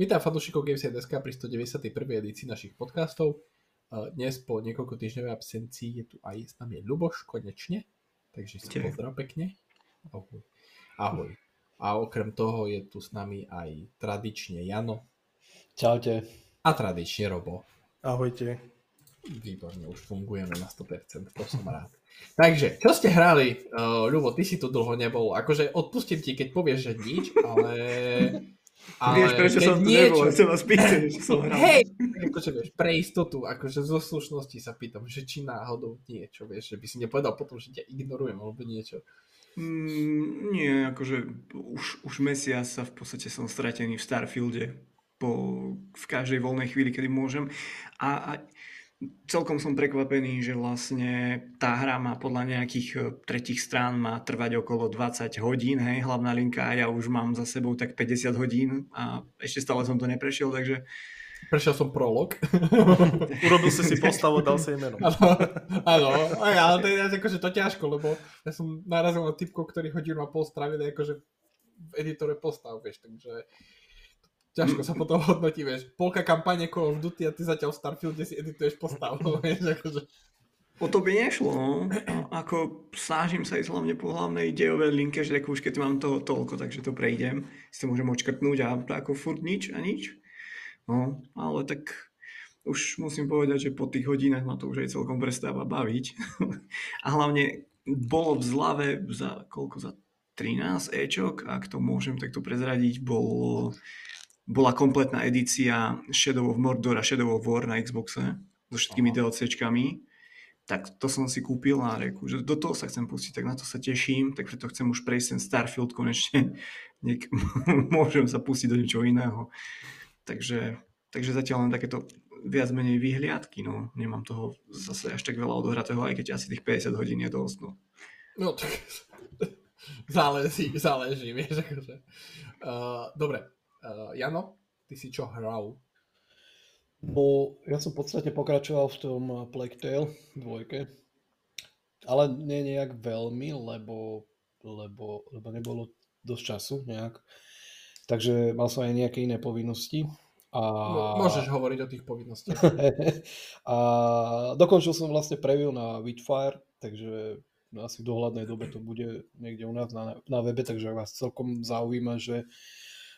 Vítam fanúšikov Games.sk pri 191. edícii našich podcastov. Dnes po niekoľko týždňovej absencii je tu aj s nami Luboš konečne, takže sa pozdrav pekne. Ahoj. Ahoj. A okrem toho je tu s nami aj tradične Jano. Čaute. A tradične Robo. Ahojte. Výborne, už fungujeme na 100%, to som rád. Takže, čo ste hrali? Uh, Ľubo, ty si tu dlho nebol. Akože odpustím ti, keď povieš, že nič, ale... ale vieš, prečo som tu niečo... nebol? Chcem vás pýtať, čo som hral. Hej, akože vieš, pre istotu, akože zo slušnosti sa pýtam, že či náhodou niečo, vieš, že by si nepovedal potom, že ťa ignorujem, alebo niečo. Mm, nie, akože už, už mesiac sa v podstate som stratený v Starfielde po, v každej voľnej chvíli, kedy môžem. A, a celkom som prekvapený, že vlastne tá hra má podľa nejakých e, tretich strán má trvať okolo 20 hodín, hej, hlavná linka a ja už mám za sebou tak 50 hodín a ešte stále som to neprešiel, takže Prešiel som prolog. Urobil si si postavu, dal si jej meno. Áno, ale to je akože to ťažko, lebo ja som narazil na typkov, ktorí hodinu a pol strávili akože v editore postav, vieš, takže ťažko sa potom hodnotí, vieš. Polka kampane Call of Duty a ty zatiaľ v Starfielde si edituješ postavu, vieš, akože. O to by nešlo, no. Ako snažím sa ísť hlavne po hlavnej dejovej linke, že už keď mám to toľko, takže to prejdem. Si to môžem očkrtnúť a ako furt nič a nič. No, ale tak už musím povedať, že po tých hodinách ma to už aj celkom prestáva baviť. a hlavne bolo v zlave za koľko, za 13 Ečok, ak to môžem takto prezradiť, bolo bola kompletná edícia Shadow of Mordor a Shadow of War na Xboxe so všetkými Aha. DLCčkami. Tak to som si kúpil a reku, že do toho sa chcem pustiť, tak na to sa teším, tak preto chcem už prejsť ten Starfield konečne. Niek- môžem sa pustiť do niečoho iného. Takže, takže zatiaľ len takéto viac menej vyhliadky, no. Nemám toho zase až tak veľa odohratého, aj keď asi tých 50 hodín je dosť, no. No tak záleží, záleží, vieš, akože. Uh, dobre, Uh, Jano, ty si čo hral? No, ja som v podstate pokračoval v tom Plague Tale dvojke, ale nie nejak veľmi, lebo, lebo, lebo nebolo dosť času nejak. Takže mal som aj nejaké iné povinnosti. A... Môžeš hovoriť o tých povinnostiach. a dokončil som vlastne preview na Witfire, takže asi v dohľadnej dobe to bude niekde u nás na, na webe, takže vás celkom zaujíma, že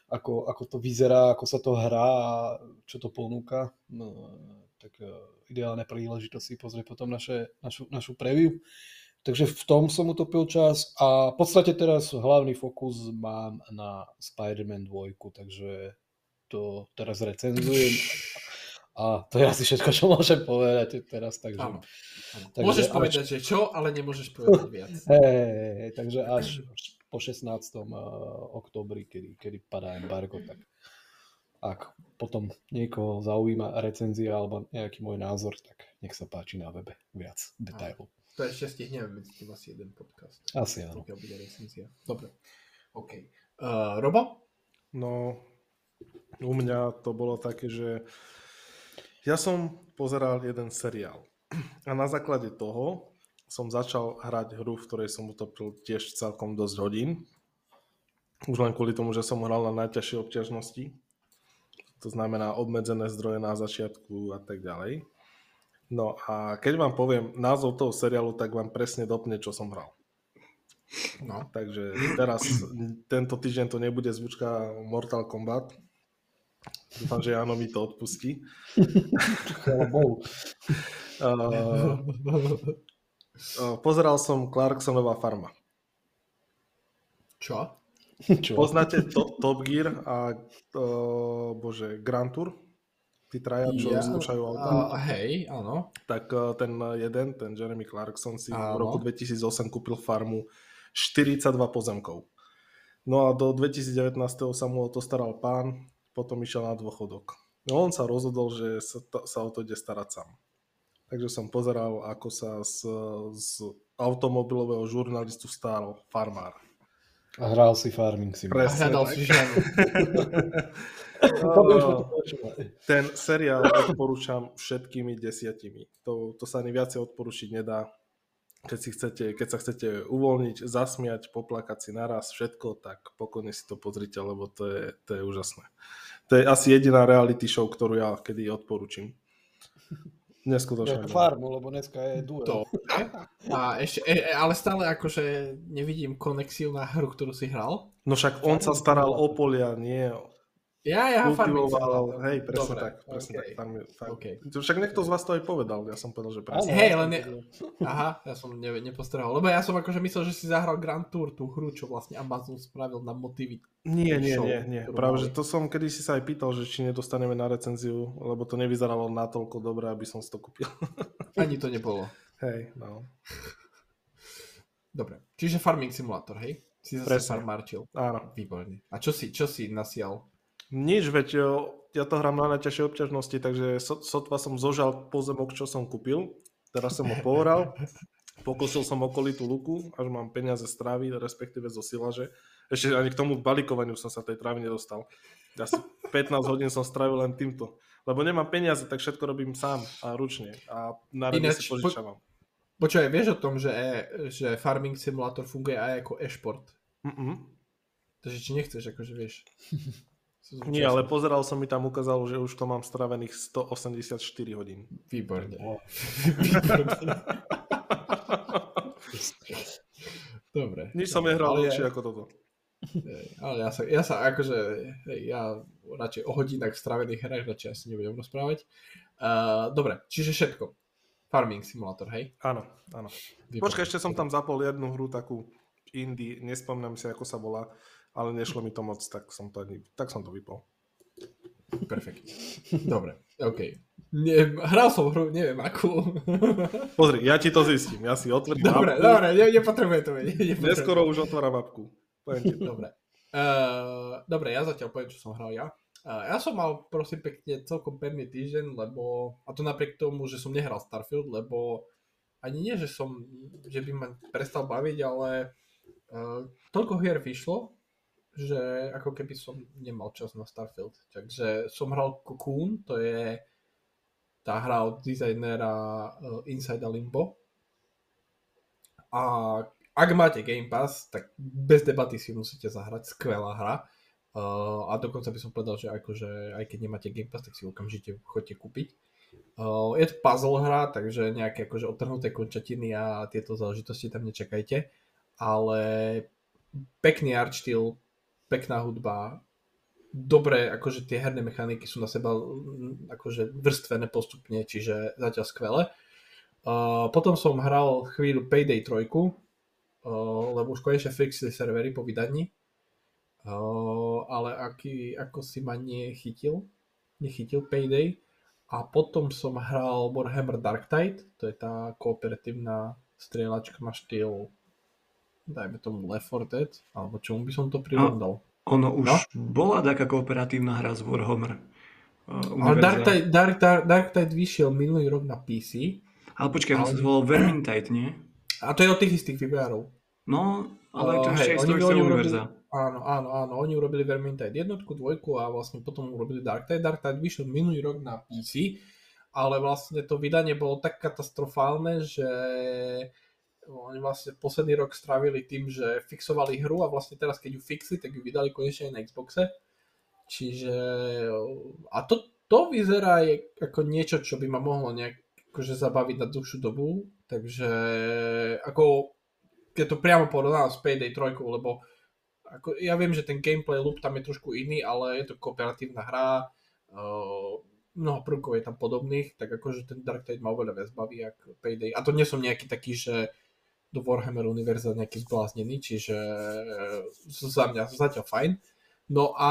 ako, ako to vyzerá, ako sa to hrá a čo to ponúka, no, tak e, ideálne príležitosť si pozrieť potom naše, našu, našu preview. Takže v tom som utopil čas a v podstate teraz hlavný fokus mám na Spider-Man 2, takže to teraz recenzujem a to je asi všetko, čo môžem povedať teraz. Takže, áno, áno. takže môžeš až... povedať, že čo, ale nemôžeš povedať viac. Hey, takže až po 16. Eh, oktobri, kedy, kedy padá embargo, tak ak potom niekoho zaujíma recenzia alebo nejaký môj názor, tak nech sa páči na webe viac detailov. To ešte stihneme medzi tým asi jeden podcast. Asi áno. bude recenzia. Dobre. OK. Uh, Robo? No, u mňa to bolo také, že ja som pozeral jeden seriál a na základe toho som začal hrať hru, v ktorej som utopil tiež celkom dosť hodín. Už len kvôli tomu, že som hral na najťažšie obťažnosti. To znamená obmedzené zdroje na začiatku a tak ďalej. No a keď vám poviem názov toho seriálu, tak vám presne dopne, čo som hral. No. Takže teraz, tento týždeň to nebude zvučka Mortal Kombat. Dúfam, že áno mi to odpustí. uh, Pozeral som Clarksonová farma. Čo? Čo? Poznáte to, Top Gear a uh, bože, Grand Tour? Tí traja, čo ja, skúšajú auta. Uh, hej, áno. Tak uh, ten jeden, ten Jeremy Clarkson si áno. v roku 2008 kúpil farmu 42 pozemkov. No a do 2019 sa mu o to staral pán, potom išiel na dôchodok. No on sa rozhodol, že sa, sa o to ide starať sám. Takže som pozeral, ako sa z, z automobilového žurnalistu stal farmár. A hral si farming si. Presne, a si ženu. ten seriál odporúčam všetkými desiatimi. To, to sa ani viacej odporúčiť nedá. Keď, si chcete, keď sa chcete uvoľniť, zasmiať, poplakať si naraz všetko, tak pokojne si to pozrite, lebo to je, to je úžasné. To je asi jediná reality show, ktorú ja kedy odporúčim. Neskutočne. Ja farmu, lebo dneska je duel. To. A ešte, e, ale stále akože nevidím konexiu na hru, ktorú si hral. No však on sa staral o polia, nie ja, ja, kultivoval, hej, presne Dobre, tak, presne okay. tak. Tam je. Okay. Však niekto z vás to aj povedal, ja som povedal, že presne. Hej, len je... Aha, ja som ne, nepostrehol, lebo ja som akože myslel, že si zahral Grand Tour, tú hru, čo vlastne Amazon spravil na motivy. Nie, nie, show, nie, nie. Práve, že to som kedy si sa aj pýtal, že či nedostaneme na recenziu, lebo to nevyzeralo natoľko dobre, aby som si to kúpil. Ani to nebolo. Hej, no. Dobre, čiže Farming Simulator, hej? Si zase farmárčil. Áno. Výborne. A čo si, čo si nasial? Nič, veď ja to hrám na najťažšej obťažnosti, takže so, sotva som zožal pozemok, čo som kúpil. Teraz som ho pohoral, pokosil som okolitú luku, až mám peniaze z trávy, respektíve zo silaže. Ešte ani k tomu balíkovaniu som sa tej trávy nedostal. Asi 15 hodín som strávil len týmto. Lebo nemám peniaze, tak všetko robím sám a ručne. A na rade si požičavam. Po, počúvaj, vieš o tom, že, že Farming Simulator funguje aj ako e-šport? Mm-mm. Takže či nechceš, akože vieš. Nie, ale pozeral som mi tam ukázalo, že už to mám stravených 184 hodín. Výborne. Wow. Dobre. Nič som nehral lepšie ja... ako toto. Ale ja sa, ja sa akože, ja radšej o hodinách stravených hrách radšej asi nebudem rozprávať. Uh, dobre, čiže všetko. Farming Simulator, hej? Áno, áno. Výborné. Počkaj, ešte som tam zapol jednu hru takú indie, nespomínam si, ako sa volá ale nešlo mi to moc, tak som to, tak som to vypol. Perfekt. Dobre, OK. Nie, hral som hru, neviem akú. Pozri, ja ti to zistím, ja si otvorím Dobre, mapku. dobre, ne, nepotrebujem to vedieť. Neskoro už otváram mapku. Dobre. Uh, dobre, ja zatiaľ poviem, čo som hral ja. Uh, ja som mal, prosím pekne, celkom pevný týždeň, lebo, a to napriek tomu, že som nehral Starfield, lebo ani nie, že som, že by ma prestal baviť, ale uh, toľko hier vyšlo, že ako keby som nemal čas na Starfield. Takže som hral Cocoon, to je tá hra od dizajnera uh, Inside a Limbo. A ak máte Game Pass, tak bez debaty si musíte zahrať, skvelá hra. Uh, a dokonca by som povedal, že akože aj keď nemáte Game Pass, tak si okamžite chodte kúpiť. Uh, je to puzzle hra, takže nejaké akože odtrhnuté končatiny a tieto záležitosti tam nečakajte. Ale pekný art štýl, pekná hudba, dobré, akože tie herné mechaniky sú na seba mm, akože vrstvené postupne, čiže zatiaľ skvelé. Uh, potom som hral chvíľu Payday 3, uh, lebo už konečne fixili servery po vydaní, uh, ale aký, ako si ma nechytil, nechytil Payday. A potom som hral Warhammer Dark Tide, to je tá kooperatívna strieľačka na štýl dajme tomu Left 4 Dead, alebo čomu by som to prirovnal? Ono už no? bola taká kooperatívna hra z Warhammer. Uh, ale Dark Tide, Dark, Dark, Dark Tide vyšiel minulý rok na PC. Ale počkaj, ale... on sa volal Vermintide, nie? A to je od tých istých vývojárov. No, ale to uh, oni, oni urobili, Áno, áno, áno, oni urobili Vermintide jednotku, dvojku a vlastne potom urobili Dark Tide. Dark Tide vyšiel minulý rok na PC, ale vlastne to vydanie bolo tak katastrofálne, že oni vlastne posledný rok strávili tým, že fixovali hru a vlastne teraz, keď ju fixli, tak ju vydali konečne aj na Xboxe. Čiže... A to, to vyzerá ako niečo, čo by ma mohlo nejak akože zabaviť na dlhšiu dobu. Takže ako keď to priamo porovnám s Payday 3, lebo ako, ja viem, že ten gameplay loop tam je trošku iný, ale je to kooperatívna hra, uh, mnoho prvkov je tam podobných, tak akože ten Dark Tide ma oveľa viac baví ako Payday. A to nie som nejaký taký, že do Warhammer univerza nejaký zbláznený, čiže e, za mňa zatiaľ fajn. No a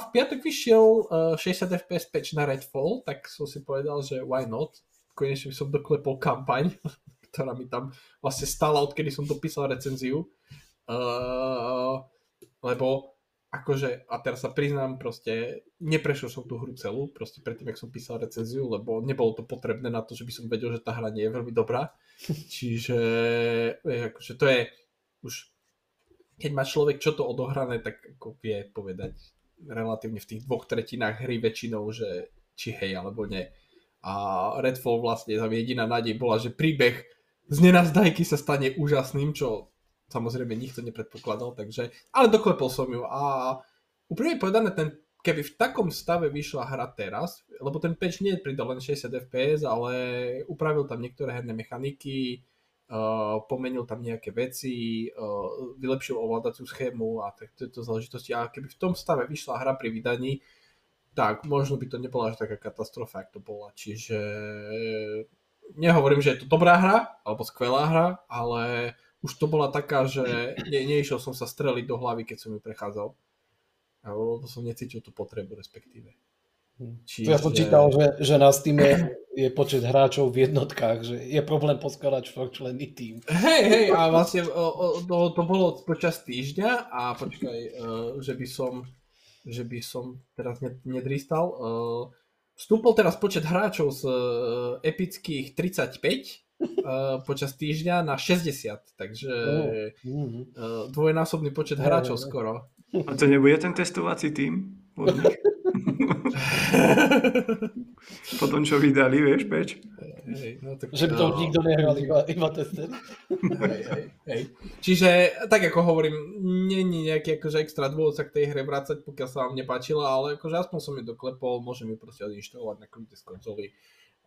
v piatok vyšiel uh, 60 FPS patch na Redfall, tak som si povedal, že why not. Konečne som doklepol kampaň, ktorá mi tam vlastne stala, odkedy som dopísal recenziu. Uh, lebo akože, a teraz sa priznám, proste neprešiel som tú hru celú, proste predtým, ak som písal recenziu, lebo nebolo to potrebné na to, že by som vedel, že tá hra nie je veľmi dobrá. Čiže, akože to je už, keď má človek čo to odohrané, tak ako vie povedať relatívne v tých dvoch tretinách hry väčšinou, že či hej alebo nie. A Redfall vlastne jediná nádej bola, že príbeh z nenazdajky sa stane úžasným, čo samozrejme nikto nepredpokladal, takže, ale doklepol som ju a úprimne povedané ten keby v takom stave vyšla hra teraz, lebo ten patch nie pridal len 60 fps, ale upravil tam niektoré herné mechaniky, uh, pomenil tam nejaké veci, uh, vylepšil ovládaciu schému a tieto záležitosti. A keby v tom stave vyšla hra pri vydaní, tak možno by to nebola až taká katastrofa, ak to bola. Čiže nehovorím, že je to dobrá hra, alebo skvelá hra, ale už to bola taká, že ne, neišiel som sa streliť do hlavy, keď som ju prechádzal. Lebo som necítil tú potrebu, respektíve. Čiže... Ja som čítal, že, že na Steam je počet hráčov v jednotkách, že je problém poskladať štvorčlenný tým. Hej, hej, a vlastne o, o, to, to bolo počas týždňa a počkaj, uh, že by som že by som teraz nedristal. Uh, vstúpol teraz počet hráčov z uh, epických 35 uh, počas týždňa na 60, takže uh, dvojnásobný počet hráčov skoro. A to nebude ten testovací tým? Potom čo vydali, vieš, Peč? Hej, no, tak, že by to no, nikto nehral, iba, iba tester. Hej, hej, hej. Čiže, tak ako hovorím, není nejaký akože extra dôvod sa k tej hre vrácať, pokiaľ sa vám nepáčila, ale akože aspoň som ju doklepol, môžem ju proste odinštalovať na kľude z konzoly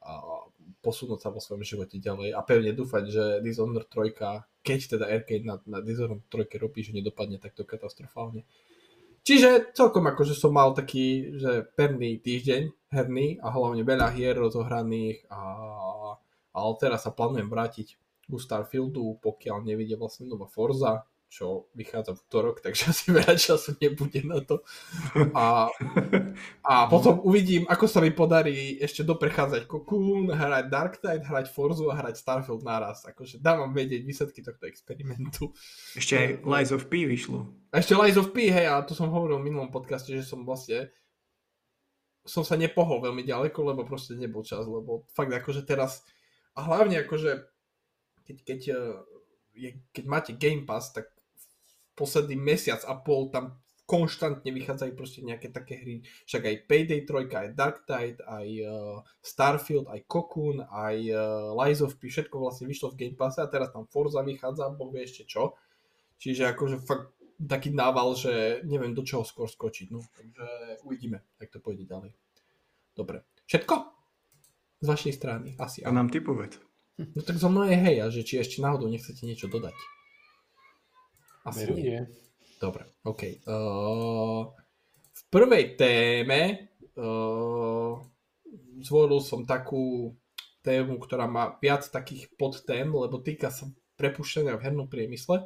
a posunúť sa vo svojom živote ďalej a pevne dúfať, že Dishonored 3, keď teda Arcade na, na Dishonored 3 robí, že nedopadne takto katastrofálne. Čiže celkom akože som mal taký, že perný týždeň herný a hlavne veľa hier rozohraných a, ale teraz sa plánujem vrátiť ku Starfieldu, pokiaľ nevidie vlastne nová Forza, čo vychádza v útorok, takže asi veľa času nebude na to. A, a potom uvidím, ako sa mi podarí ešte doprechádzať Cocoon, hrať Dark Tide, hrať Forzu a hrať Starfield naraz. Akože dávam vedieť výsledky tohto experimentu. Ešte aj Lies of P vyšlo. Ešte Lies of P, hej, a to som hovoril v minulom podcaste, že som vlastne som sa nepohol veľmi ďaleko, lebo proste nebol čas, lebo fakt akože teraz a hlavne akože keď, keď, eh, je, keď máte Game Pass, tak posledný mesiac a pol tam konštantne vychádzajú proste nejaké také hry, však aj Payday 3, aj Dark Tide, aj uh, Starfield, aj Cocoon, aj uh, Lies of P, všetko vlastne vyšlo v Game Passe a teraz tam Forza vychádza, boh vie ešte čo. Čiže akože fakt taký nával, že neviem do čoho skôr skočiť, no. Takže uvidíme, jak to pôjde ďalej. Dobre. Všetko? Z vašej strany? Asi. A nám ty. No tak zo mnou je hej, a že či ešte náhodou nechcete niečo dodať. Asi Veru nie. Dobre, OK. Uh, v prvej téme uh, zvolil som takú tému, ktorá má viac takých podtém, lebo týka sa prepušťania v hernom priemysle,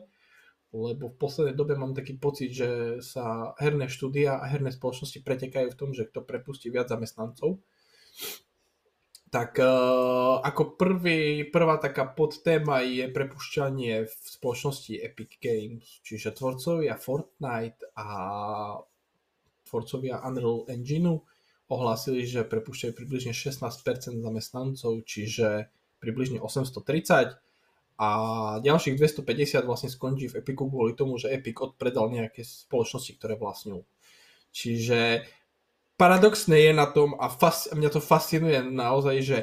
lebo v poslednej dobe mám taký pocit, že sa herné štúdia a herné spoločnosti pretekajú v tom, že kto prepustí viac zamestnancov tak uh, ako prvý, prvá taká podtéma je prepušťanie v spoločnosti Epic Games, čiže tvorcovia Fortnite a tvorcovia Unreal Engineu ohlásili, že prepušťajú približne 16% zamestnancov, čiže približne 830 a ďalších 250 vlastne skončí v Epiku kvôli tomu, že Epic odpredal nejaké spoločnosti, ktoré vlastňujú. Čiže paradoxné je na tom a fas, mňa to fascinuje naozaj, že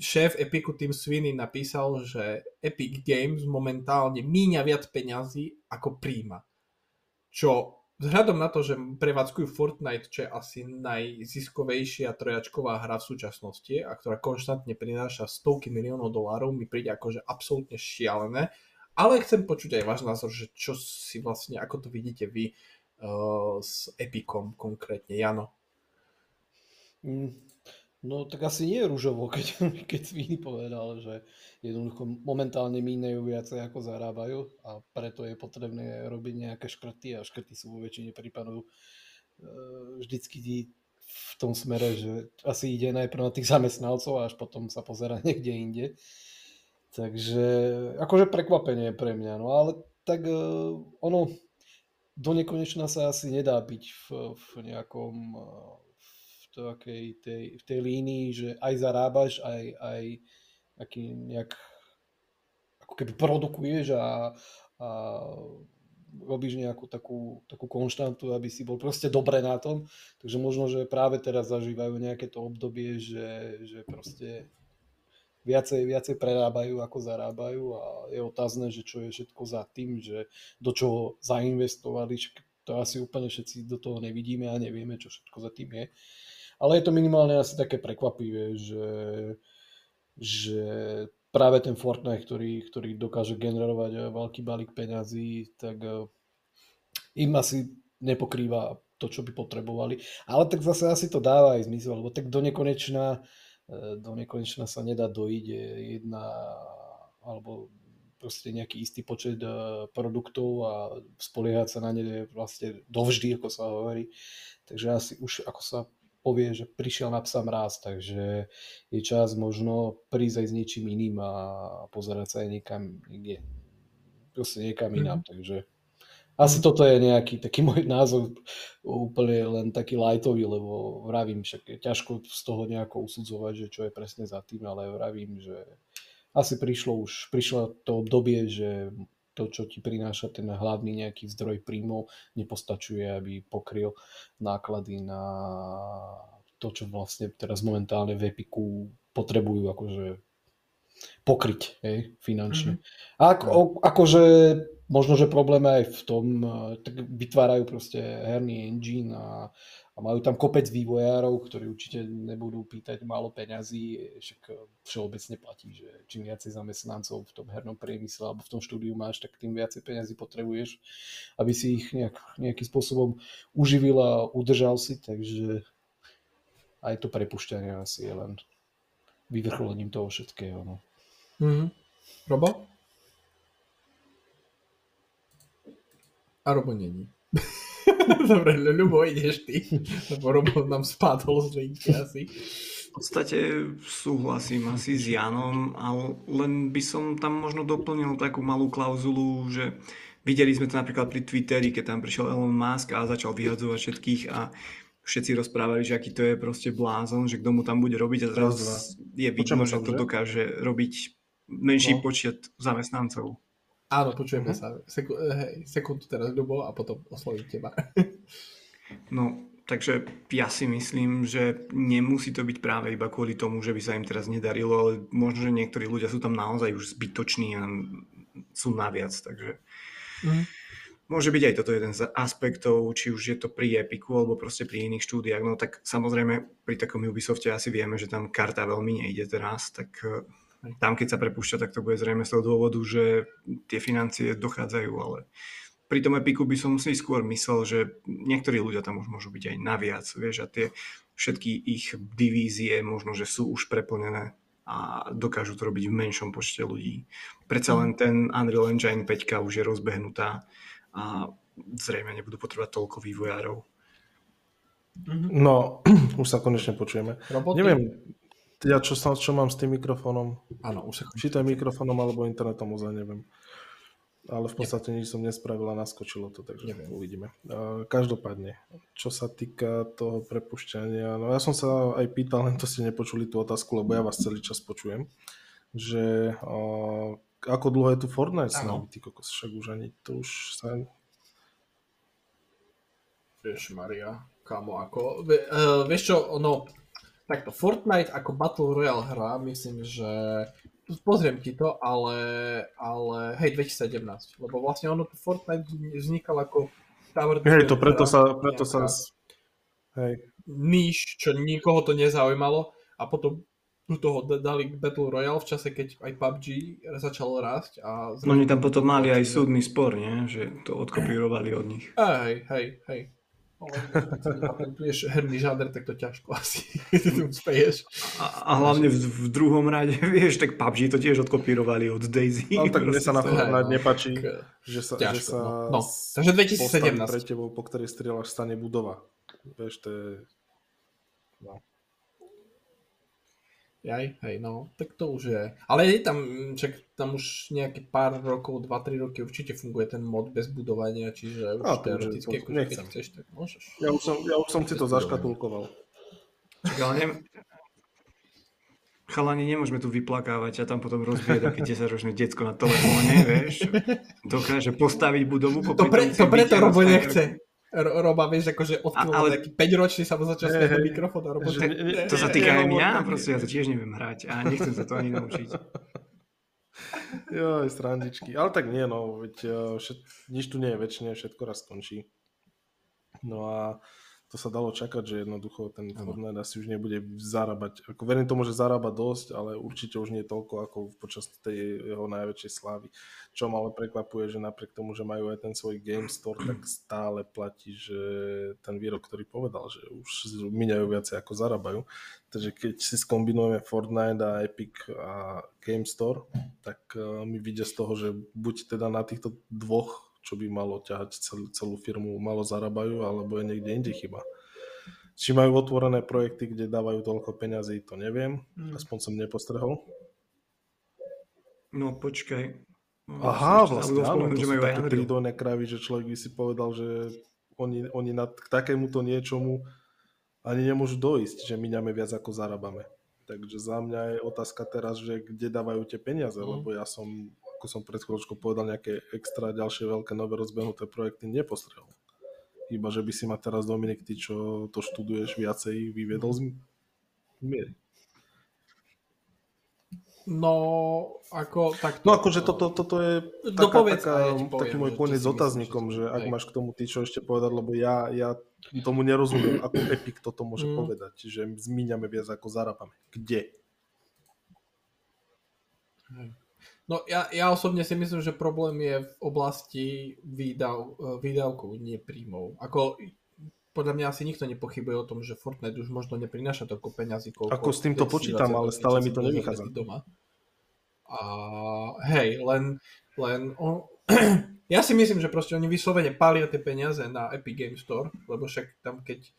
šéf Epiku Tim Sweeney napísal, že Epic Games momentálne míňa viac peňazí ako príjma. Čo vzhľadom na to, že prevádzkujú Fortnite, čo je asi najziskovejšia trojačková hra v súčasnosti a ktorá konštantne prináša stovky miliónov dolárov, mi príde akože absolútne šialené. Ale chcem počuť aj váš názor, že čo si vlastne, ako to vidíte vy uh, s Epicom konkrétne. Jano? Mm, no tak asi nie je rúžovo, keď, keď Sviny povedal, že jednoducho momentálne mínajú viacej ako zarábajú a preto je potrebné robiť nejaké škrty a škrty sú vo väčšine prípadov e, vždycky v tom smere, že asi ide najprv na tých zamestnancov a až potom sa pozera niekde inde. Takže akože prekvapenie pre mňa, no ale tak e, ono do nekonečna sa asi nedá byť v, v nejakom e, takej tej, v tej línii, že aj zarábaš, aj, aj aký nejak ako keby produkuješ a, a robíš nejakú takú, takú konštantu, aby si bol proste dobre na tom. Takže možno, že práve teraz zažívajú nejaké to obdobie, že, že proste viacej, viacej prerábajú, ako zarábajú a je otázne, že čo je všetko za tým, že do čoho zainvestovali. to asi úplne všetci do toho nevidíme a nevieme, čo všetko za tým je. Ale je to minimálne asi také prekvapivé, že, že práve ten Fortnite, ktorý, ktorý dokáže generovať veľký balík peňazí, tak eh, im asi nepokrýva to, čo by potrebovali. Ale tak zase asi to dáva aj zmysel, lebo tak do nekonečna, eh, do nekonečna sa nedá dojiť jedna alebo proste nejaký istý počet produktov a spoliehať sa na ne vlastne dovždy, ako sa hovorí. Takže asi už ako sa povie, že prišiel na psa mráz, takže je čas možno prísť aj s niečím iným a pozerať sa aj niekam niekde, proste niekam inám, mm-hmm. takže asi mm. toto je nejaký taký môj názor úplne len taký lightový, lebo vravím, však je ťažko z toho nejako usudzovať, že čo je presne za tým, ale vravím, že asi prišlo už, prišlo to obdobie, že to, čo ti prináša ten hlavný nejaký zdroj príjmov, nepostačuje, aby pokryl náklady na to, čo vlastne teraz momentálne v Epiku potrebujú akože pokryť hej, finančne. Mm-hmm. A ako, no. akože možno, že problém aj v tom, tak vytvárajú proste herný engine a a majú tam kopec vývojárov, ktorí určite nebudú pýtať málo peňazí, však všeobecne platí, že čím viacej zamestnancov v tom hernom priemysle alebo v tom štúdiu máš, tak tým viacej peňazí potrebuješ, aby si ich nejak, nejakým spôsobom uživil a udržal si, takže aj to prepušťanie asi je len vyvrcholením toho všetkého. No. Mm-hmm. Robo? A Robo není. Dobre, Ľubo, ideš ty. Lebo Robo nám spadol z linky asi. V podstate súhlasím asi s Janom, ale len by som tam možno doplnil takú malú klauzulu, že videli sme to napríklad pri Twitteri, keď tam prišiel Elon Musk a začal vyhadzovať všetkých a všetci rozprávali, že aký to je proste blázon, že kto mu tam bude robiť a teraz je vidno, že to dokáže robiť menší no. počet zamestnancov. Áno, počujeme uh-huh. sa. Seku, hej, sekundu teraz, Ľubo, a potom oslovím teba. no, takže ja si myslím, že nemusí to byť práve iba kvôli tomu, že by sa im teraz nedarilo, ale možno, že niektorí ľudia sú tam naozaj už zbytoční a sú naviac, takže uh-huh. môže byť aj toto jeden z aspektov, či už je to pri Epiku alebo proste pri iných štúdiách, no tak samozrejme pri takom Ubisofte asi vieme, že tam karta veľmi nejde teraz, tak tam, keď sa prepúšťa, tak to bude zrejme z toho dôvodu, že tie financie dochádzajú, ale pri tom Epiku by som si skôr myslel, že niektorí ľudia tam už môžu byť aj naviac, vieš, a tie všetky ich divízie možno, že sú už preplnené a dokážu to robiť v menšom počte ľudí. Predsa len ten Unreal Engine 5 už je rozbehnutá a zrejme nebudú potrebovať toľko vývojárov. No, už sa konečne počujeme. Roboty? Neviem, ja čo, sa, čo mám s tým mikrofónom? Áno, už sa Či to je mikrofónom alebo internetom, ozaj neviem. Ale v podstate nič som nespravil a naskočilo to, takže neviem. uvidíme. Každopádne, čo sa týka toho prepušťania, no ja som sa aj pýtal, len to ste nepočuli tú otázku, lebo ja vás celý čas počujem, že uh, ako dlho je tu Fortnite s nami, ty kokos, však už ani to už sa... Vieš, Maria, kamo, ako... uh, vieš čo, no, Takto, Fortnite ako Battle Royale hra, myslím, že pozriem ti to, ale, ale hej, 2017, lebo vlastne ono Fortnite vznikal ako Tower Hej, to preto sa, preto sa, hej. Níž, čo nikoho to nezaujímalo a potom do toho dali Battle Royale v čase, keď aj PUBG začal rásť. A no, oni tam potom mali aj súdny spor, nie? že to odkopírovali od nich. Hej, hej, hej vieš herný žáner, tak to ťažko asi uspeješ. A, a hlavne v, v druhom rade, vieš, tak PUBG to tiež odkopírovali od Daisy. Ale tak mne sa na Fortnite no, nepáči, že sa, ťažko, že sa no. no. Takže 2017. pre tebou, po ktorej strieľaš, stane budova. Vieš, to je... No. Jaj, hej, no, tak to už je. Ale je tam, čak, tam už nejaké pár rokov, 2-3 roky určite funguje ten mod bez budovania, čiže už A, teoreticky, akože keď chceš, tak môžeš. Ja už som, ja už som si to zaškatulkoval. Čak, ale ne... Chalani, nemôžeme tu vyplakávať a tam potom rozbieť také 10-ročné decko na telefóne, vieš. Dokáže postaviť budovu. To, pre, to preto Robo nechce. Roba, vieš, akože odkýval ale... taký 5 ročný sa mu začal hey, hey, mikrofón a Robo, že... To sa týka aj mňa, proste ja to tiež neviem hrať a nechcem sa to ani naučiť. Jo, srandičky. Ale tak nie, no, veď všet, nič tu nie je väčšine, všetko raz skončí. No a to sa dalo čakať, že jednoducho ten Fortnite asi už nebude zarábať. Ako verím tomu, že zarába dosť, ale určite už nie toľko ako počas tej jeho najväčšej slávy. Čo ma ale prekvapuje, že napriek tomu, že majú aj ten svoj Game Store, tak stále platí, že ten výrok, ktorý povedal, že už miniajú viacej ako zarábajú. Takže keď si skombinujeme Fortnite a Epic a Game Store, tak eh, mi vidia z toho, že buď teda na týchto dvoch čo by malo ťahať celú, celú firmu, malo zarábajú, alebo je niekde inde chyba. Či majú otvorené projekty, kde dávajú toľko peňazí, to neviem. Mm. Aspoň som nepostrehol. No počkaj. Aha, vlastne áno, to sú také prídojné kravy, že človek by si povedal, že oni, oni na, k takémuto niečomu ani nemôžu dojsť, že míňame viac ako zarábame. Takže za mňa je otázka teraz, že kde dávajú tie peniaze, mm. lebo ja som ako som pred chvíľočkou povedal, nejaké extra ďalšie veľké nové rozbehnuté projekty nepostrel. Iba, že by si ma teraz, Dominik, ty, čo to študuješ viacej, vyviedol z miery. No, ako tak... No akože toto, toto je taká, no, povedz, taká, ja poviem, taký môj koniec s otáznikom, že ak máš k tomu ty čo ešte povedať, lebo ja, ja tomu nerozumiem, ako Epic toto môže mm. povedať, že zmíňame viac ako zarábame. Kde? No ja, ja osobne si myslím, že problém je v oblasti výdav, výdavkov, nie príjmov. Ako podľa mňa asi nikto nepochybuje o tom, že Fortnite už možno neprináša toľko peňazí, koľko... Ako s týmto počítam, ale stále mi to nevychádza. Doma. A hej, len, len on, ja si myslím, že proste oni vyslovene pália tie peniaze na Epic Game Store, lebo však tam keď,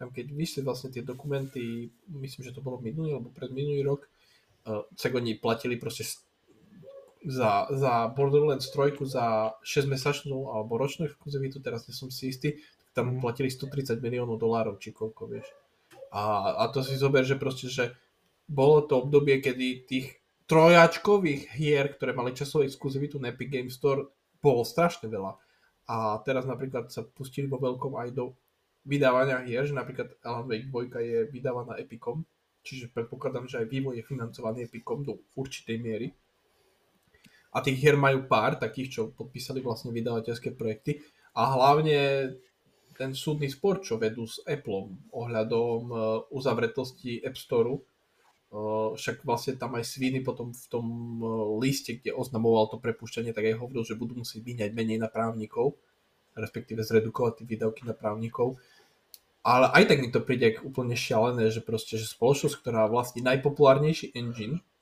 tam keď vyšli vlastne tie dokumenty, myslím, že to bolo minulý alebo pred minulý rok, uh, tak oni platili proste za, za Borderlands 3 za 6 mesačnú alebo ročnú exkluzivitu, teraz nie som si istý, tak tam mhm. platili 130 miliónov dolárov, či koľko, vieš. A, a to si zober, že proste, že bolo to obdobie, kedy tých trojačkových hier, ktoré mali časovú exkluzivitu na Epic Game Store, bolo strašne veľa. A teraz napríklad sa pustili vo veľkom aj do vydávania hier, že napríklad Alan Wake 2 je vydávaná Epicom, čiže predpokladám, že aj vývoj je financovaný Epicom do určitej miery a tých hier majú pár takých, čo podpísali vlastne vydavateľské projekty a hlavne ten súdny spor, čo vedú s Appleom ohľadom uh, uzavretosti App Store, uh, však vlastne tam aj Sviny potom v tom uh, liste, kde oznamoval to prepušťanie, tak aj hovoril, že budú musieť vyňať menej na právnikov, respektíve zredukovať tie výdavky na právnikov. Ale aj tak mi to príde úplne šialené, že proste, že spoločnosť, ktorá vlastní najpopulárnejší engine, E,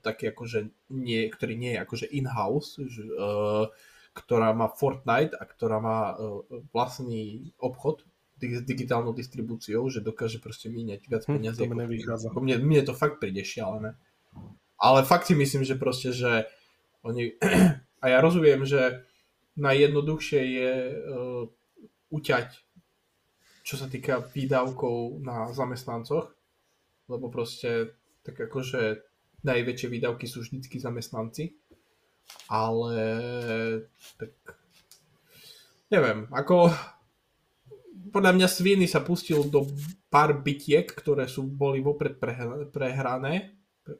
taký akože nie, ktorý nie je akože in-house, že, uh, ktorá má Fortnite a ktorá má uh, vlastný obchod s digitálnou distribúciou, že dokáže proste míňať viac peniazí. Hm, to nevychádza. Mne, mne to fakt príde šialené. Ale fakt si myslím, že proste, že oni... a ja rozumiem, že najjednoduchšie je uh, uťať, čo sa týka výdavkov na zamestnancoch, lebo proste tak akože najväčšie výdavky sú vždycky zamestnanci, ale tak neviem, ako podľa mňa Sviny sa pustil do pár bitiek, ktoré sú, boli vopred prehrané,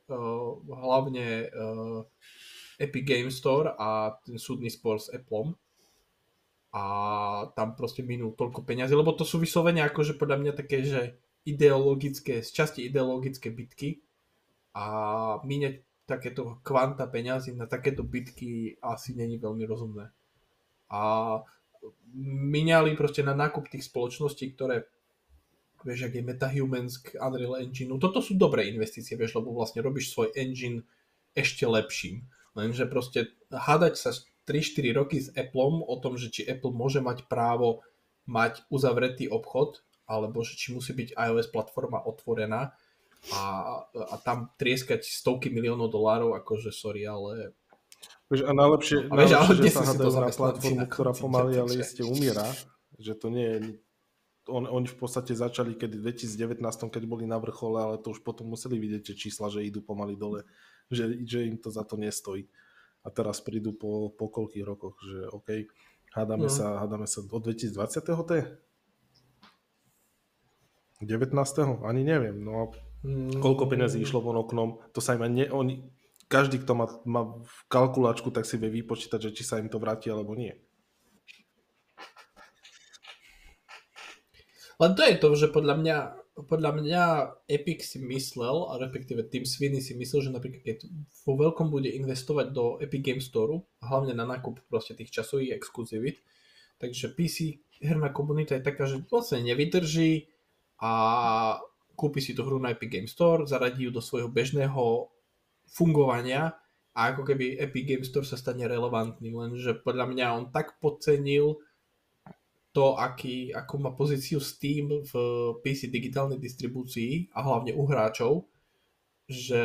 uh, hlavne uh, Epic Game Store a ten súdny spor s Appleom. A tam proste minul toľko peňazí, lebo to sú vyslovene akože podľa mňa také, že ideologické, z časti ideologické bitky, a míňať takéto kvanta peňazí na takéto bitky asi není veľmi rozumné. A míňali proste na nákup tých spoločností, ktoré vieš, ak je MetaHumans Unreal Engine. Toto sú dobré investície, vieš, lebo vlastne robíš svoj engine ešte lepším. Lenže proste hádať sa 3-4 roky s Appleom o tom, že či Apple môže mať právo mať uzavretý obchod, alebo že či musí byť iOS platforma otvorená, a, a tam trieskať stovky miliónov dolárov, akože sorry, ale... A najlepšie, a najlepšie ale že sa hádajú na platformu, ktorá pomaly, ale iste umiera, že to nie je... On, oni v podstate začali keď v 2019, keď boli na vrchole, ale to už potom museli vidieť tie čísla, že idú pomaly dole, že, že im to za to nestojí. A teraz prídu po, po koľkých rokoch, že OK, hádame, no. sa, hádame sa od 2020. to je? 19. Ani neviem, no Mm. Koľko peniazí išlo von oknom, to sa im ne, oni, každý, kto má, má kalkulačku, tak si vie vypočítať, že či sa im to vráti alebo nie. Len to je to, že podľa mňa, podľa mňa Epic si myslel, a respektíve Tim Sweeney si myslel, že napríklad keď vo veľkom bude investovať do Epic Game Store, hlavne na nákup proste tých časových exkluzivit, takže PC herná komunita je taká, že vlastne nevydrží a kúpi si tú hru na Epic Game Store, zaradí ju do svojho bežného fungovania a ako keby Epic Game Store sa stane relevantný, lenže podľa mňa on tak podcenil to, aký, ako má pozíciu Steam v PC digitálnej distribúcii a hlavne u hráčov, že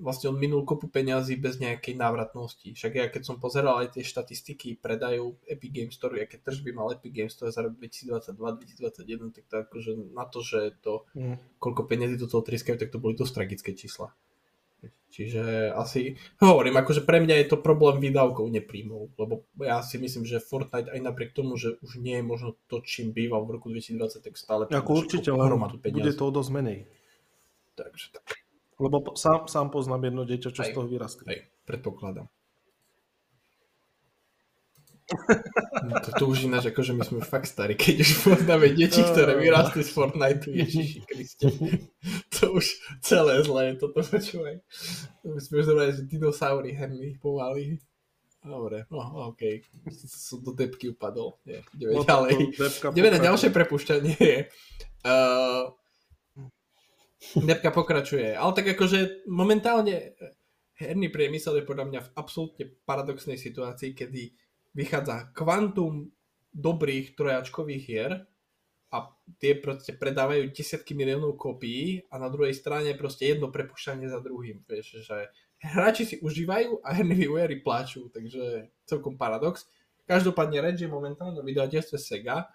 vlastne on minul kopu peňazí bez nejakej návratnosti. Však ja keď som pozeral aj tie štatistiky predajú Epic Games Store, aké tržby mal Epic Games Store za rok 2022-2021, tak to akože na to, že to, mm. koľko peňazí do toho triskajú, tak to boli dosť tragické čísla. Čiže asi, hovorím, akože pre mňa je to problém výdavkov, nepríjmov, lebo ja si myslím, že Fortnite aj napriek tomu, že už nie je možno to, čím býval v roku 2020, tak stále... Ako určite, len bude to o dosť menej. Takže tak. Lebo sám, sám poznám jedno dieťa, čo aj, z toho vyrastlo. Aj, predpokladám. No to, to už ináč, akože my sme fakt starí, keď už poznáme deti, ktoré vyrastli z Fortnite, Ježiši Kriste. To už celé zlé, toto počúvaj. My sme už zobrali, že dinosaury herní pomaly. Dobre, no okej. Okay. Som do depky upadol. Nie, ideme no, ďalej. Ideme na ďalšie prepušťanie. Uh, Depka pokračuje. Ale tak akože momentálne herný priemysel je podľa mňa v absolútne paradoxnej situácii, kedy vychádza kvantum dobrých trojačkových hier a tie proste predávajú desiatky miliónov kopií a na druhej strane proste jedno prepušťanie za druhým. Vieš, že hráči si užívajú a herní vývojári pláču, takže celkom paradox. Každopádne Red je momentálne vydavateľstve Sega,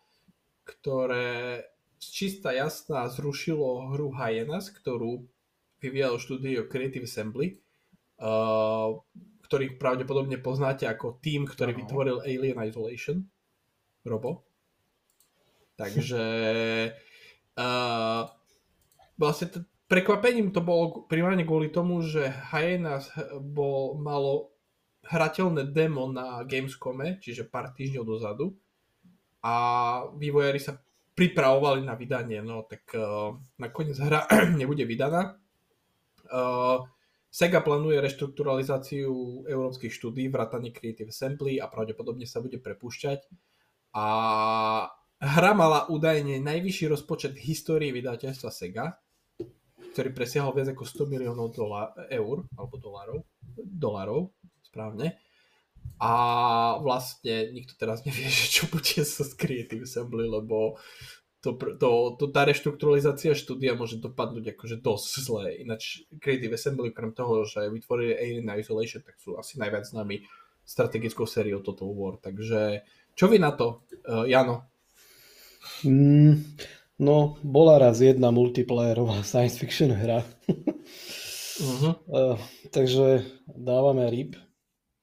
ktoré čistá jasná zrušilo hru Hyenas, ktorú vyvíjalo štúdio Creative Assembly, uh, ktorých pravdepodobne poznáte ako tým, ktorý uh-huh. vytvoril Alien Isolation. Robo. Takže uh, vlastne t- prekvapením to bolo primárne kvôli tomu, že Hyenas bol, malo hrateľné demo na Gamescome, čiže pár týždňov dozadu a vývojári sa pripravovali na vydanie, no tak uh, nakoniec hra nebude vydaná. Uh, Sega plánuje reštrukturalizáciu európskych štúdí, vrátanie Creative Assembly a pravdepodobne sa bude prepúšťať. A hra mala údajne najvyšší rozpočet v histórii vydateľstva Sega, ktorý presiahol viac ako 100 miliónov dola- eur, alebo dolárov, dolárov, správne. A vlastne nikto teraz nevie, že čo bude sa s Creative Assembly, lebo to, to, to, tá reštrukturalizácia štúdia môže dopadnúť akože dosť zle. Ináč Creative Assembly, krem toho, že vytvorili Alien Isolation, tak sú asi najviac známi strategickou sériou Total War. Takže čo vy na to, uh, Jano? Mm, no, bola raz jedna multiplayerová science fiction hra. uh-huh. uh, takže dávame RIP.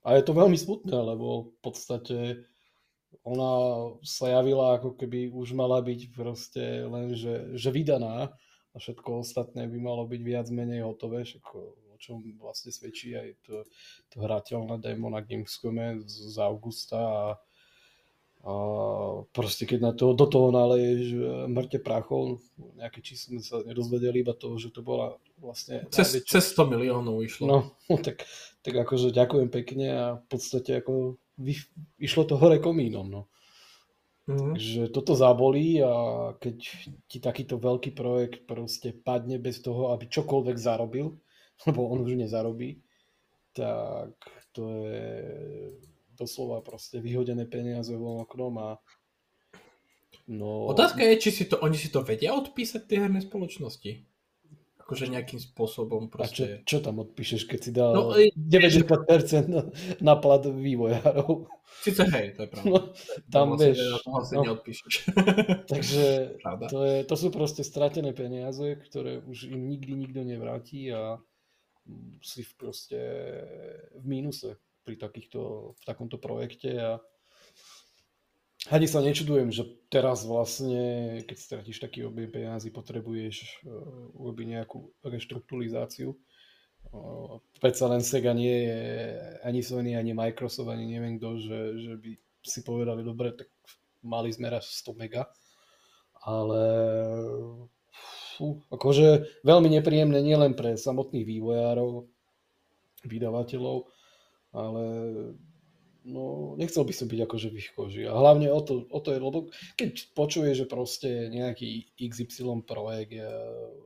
A je to veľmi smutné, lebo v podstate ona sa javila ako keby už mala byť proste len, že, že vydaná a všetko ostatné by malo byť viac menej hotové, všetko, o čom vlastne svedčí aj to, to hrateľné demo na Gamescome z, z augusta a, a proste keď na to, do toho naleješ mŕte prachov, nejaké číslo sme sa nedozvedeli, iba to, že to bola vlastne... Cez, cez 100 miliónov išlo. No, tak, tak akože ďakujem pekne a v podstate ako vy, išlo to hore komínom. No. Mm. Že toto zabolí a keď ti takýto veľký projekt proste padne bez toho, aby čokoľvek zarobil, lebo on už nezarobí, tak to je doslova proste vyhodené peniaze von oknom a no... Otázka je, či si to, oni si to vedia odpísať tie herné spoločnosti akože nejakým spôsobom proste... A čo, čo tam odpíšeš, keď si dal no, 90% na, na plat vývojárov? Sice hej, to je pravda. No, tam to vieš... Vlastne no, neodpíšeš. Takže to, je, to sú proste stratené peniaze, ktoré už im nikdy nikto nevráti a si v proste v mínuse pri takýchto, v takomto projekte a ani sa nečudujem, že teraz vlastne, keď stratíš taký objem peniazy, potrebuješ uh, urobiť nejakú reštrukturalizáciu. Uh, predsa len Sega nie je ani Sony, ani Microsoft, ani neviem kto, že, že by si povedali, dobre, tak mali sme raz 100 mega ale fú, akože veľmi nepríjemné nielen pre samotných vývojárov, vydavateľov, ale no, nechcel by som byť akože v ich koži. A hlavne o to, o to je, lebo keď počuje, že proste nejaký XY projekt je,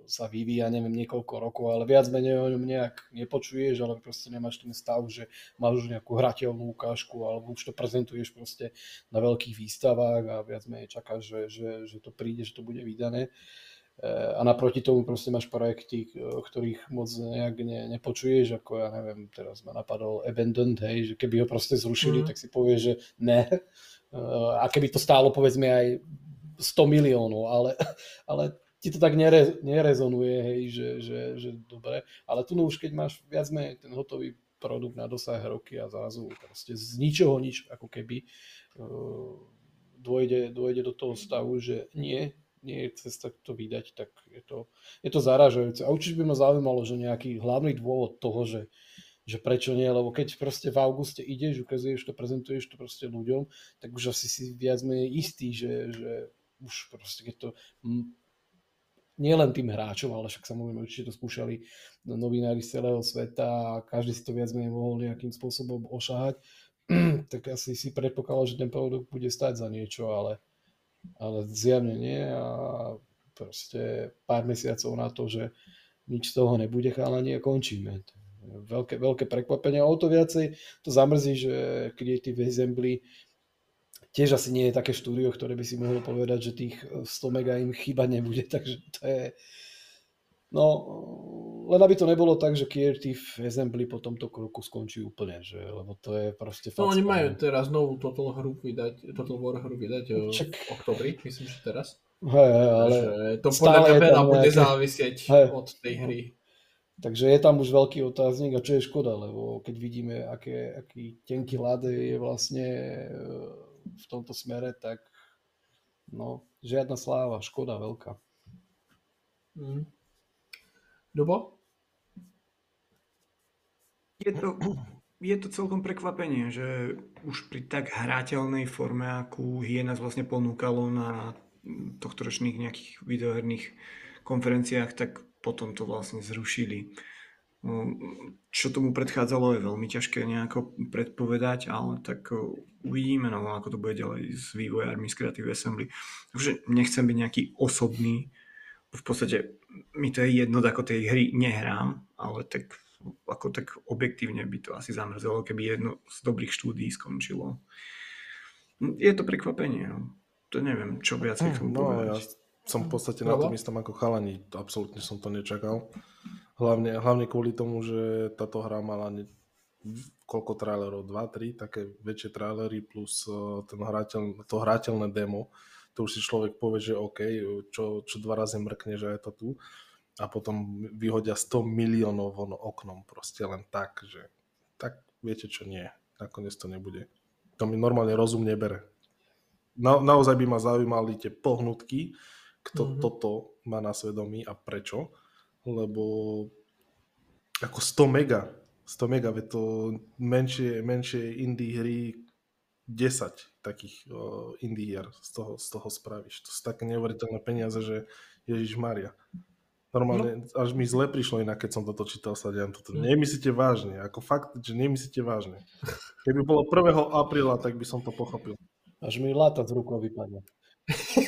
sa vyvíja, neviem, niekoľko rokov, ale viac menej o ňom nejak nepočuješ, ale proste nemáš ten stav, že máš už nejakú hrateľnú ukážku, alebo už to prezentuješ proste na veľkých výstavách a viac menej čakáš, že, že, že to príde, že to bude vydané. Uh, a naproti tomu proste máš projekty, o ktorých moc nejak ne, nepočuješ, ako ja neviem, teraz ma napadol Abandoned, hej, že keby ho proste zrušili, mm. tak si povie, že ne. A keby to stálo povedzme aj 100 miliónov, ale, ale ti to tak nere, nerezonuje, hej, že, že, že dobre. Ale tu no už keď máš viac menej ten hotový produkt na dosah roky a zrazu proste z ničoho nič, ako keby dôjde, dôjde do toho stavu, že nie, nie je cesta to vydať, tak je to, je to zaražajúce. A určite by ma zaujímalo, že nejaký hlavný dôvod toho, že, že prečo nie, lebo keď proste v auguste ideš, ukazuješ to, prezentuješ to proste ľuďom, tak už asi si viac menej istý, že, že už proste keď to nie len tým hráčom, ale však samozrejme určite to skúšali novinári z celého sveta a každý si to viac menej mohol nejakým spôsobom ošahať, tak asi si predpokladal, že ten produkt bude stať za niečo, ale ale zjavne nie a proste pár mesiacov na to, že nič z toho nebude chalani a končíme. Veľké, veľké prekvapenie a o to viacej to zamrzí, že Creative Assembly tiež asi nie je také štúdio, ktoré by si mohlo povedať, že tých 100 mega im chyba nebude, takže to je, No, len aby to nebolo tak, že Creative Assembly po tomto kroku skončí úplne, že, lebo to je proste facka. No oni majú teraz novú Total hru vydať, Total War hru vydať Čak. v oktobri, myslím, že teraz. Hej, ale že to podľa mňa veľa bude nejaké... závisieť hej. od tej hry. Takže je tam už veľký otáznik a čo je škoda, lebo keď vidíme, aké, aký tenký ľad je vlastne e, v tomto smere, tak no, žiadna sláva, škoda veľká. Mm. Dobo? Je to, je to celkom prekvapenie, že už pri tak hrateľnej forme, akú je nás vlastne ponúkalo na tohtoročných nejakých videoherných konferenciách, tak potom to vlastne zrušili. Čo tomu predchádzalo je veľmi ťažké nejako predpovedať, ale tak uvidíme, no, ako to bude ďalej s vývojármi z Creative Assembly. Takže nechcem byť nejaký osobný, v podstate mi to je jedno, ako tej hry nehrám, ale tak ako tak objektívne by to asi zamrzelo, keby jedno z dobrých štúdí skončilo. Je to prekvapenie, no. To neviem, čo viac k tomu no, povedať. Ja som v podstate na tom istom ako chalani, absolútne som to nečakal. Hlavne, hlavne kvôli tomu, že táto hra mala ne, koľko trailerov, 2, 3, také väčšie trailery plus uh, ten hrateľ, to hrateľné demo to už si človek povie, že OK, čo, čo dva razy mrkne, že je to tu a potom vyhodia 100 miliónov von oknom proste len tak, že tak viete čo nie, nakoniec to nebude. To mi normálne rozum nebere. Na, naozaj by ma zaujímali tie pohnutky, kto mm-hmm. toto má na svedomí a prečo, lebo ako 100 mega, 100 mega, to menšie, menšie indie hry 10 takých uh, indie hier z toho, z toho spravíš. To sú také neuveriteľné peniaze, že Ježiš Maria. Normálne, no. až mi zle prišlo inak, keď som toto čítal sa toto. Mm. Nemyslíte vážne, ako fakt, že nemyslíte vážne. Keby bolo 1. apríla, tak by som to pochopil. Až mi láta z rukou vypadne.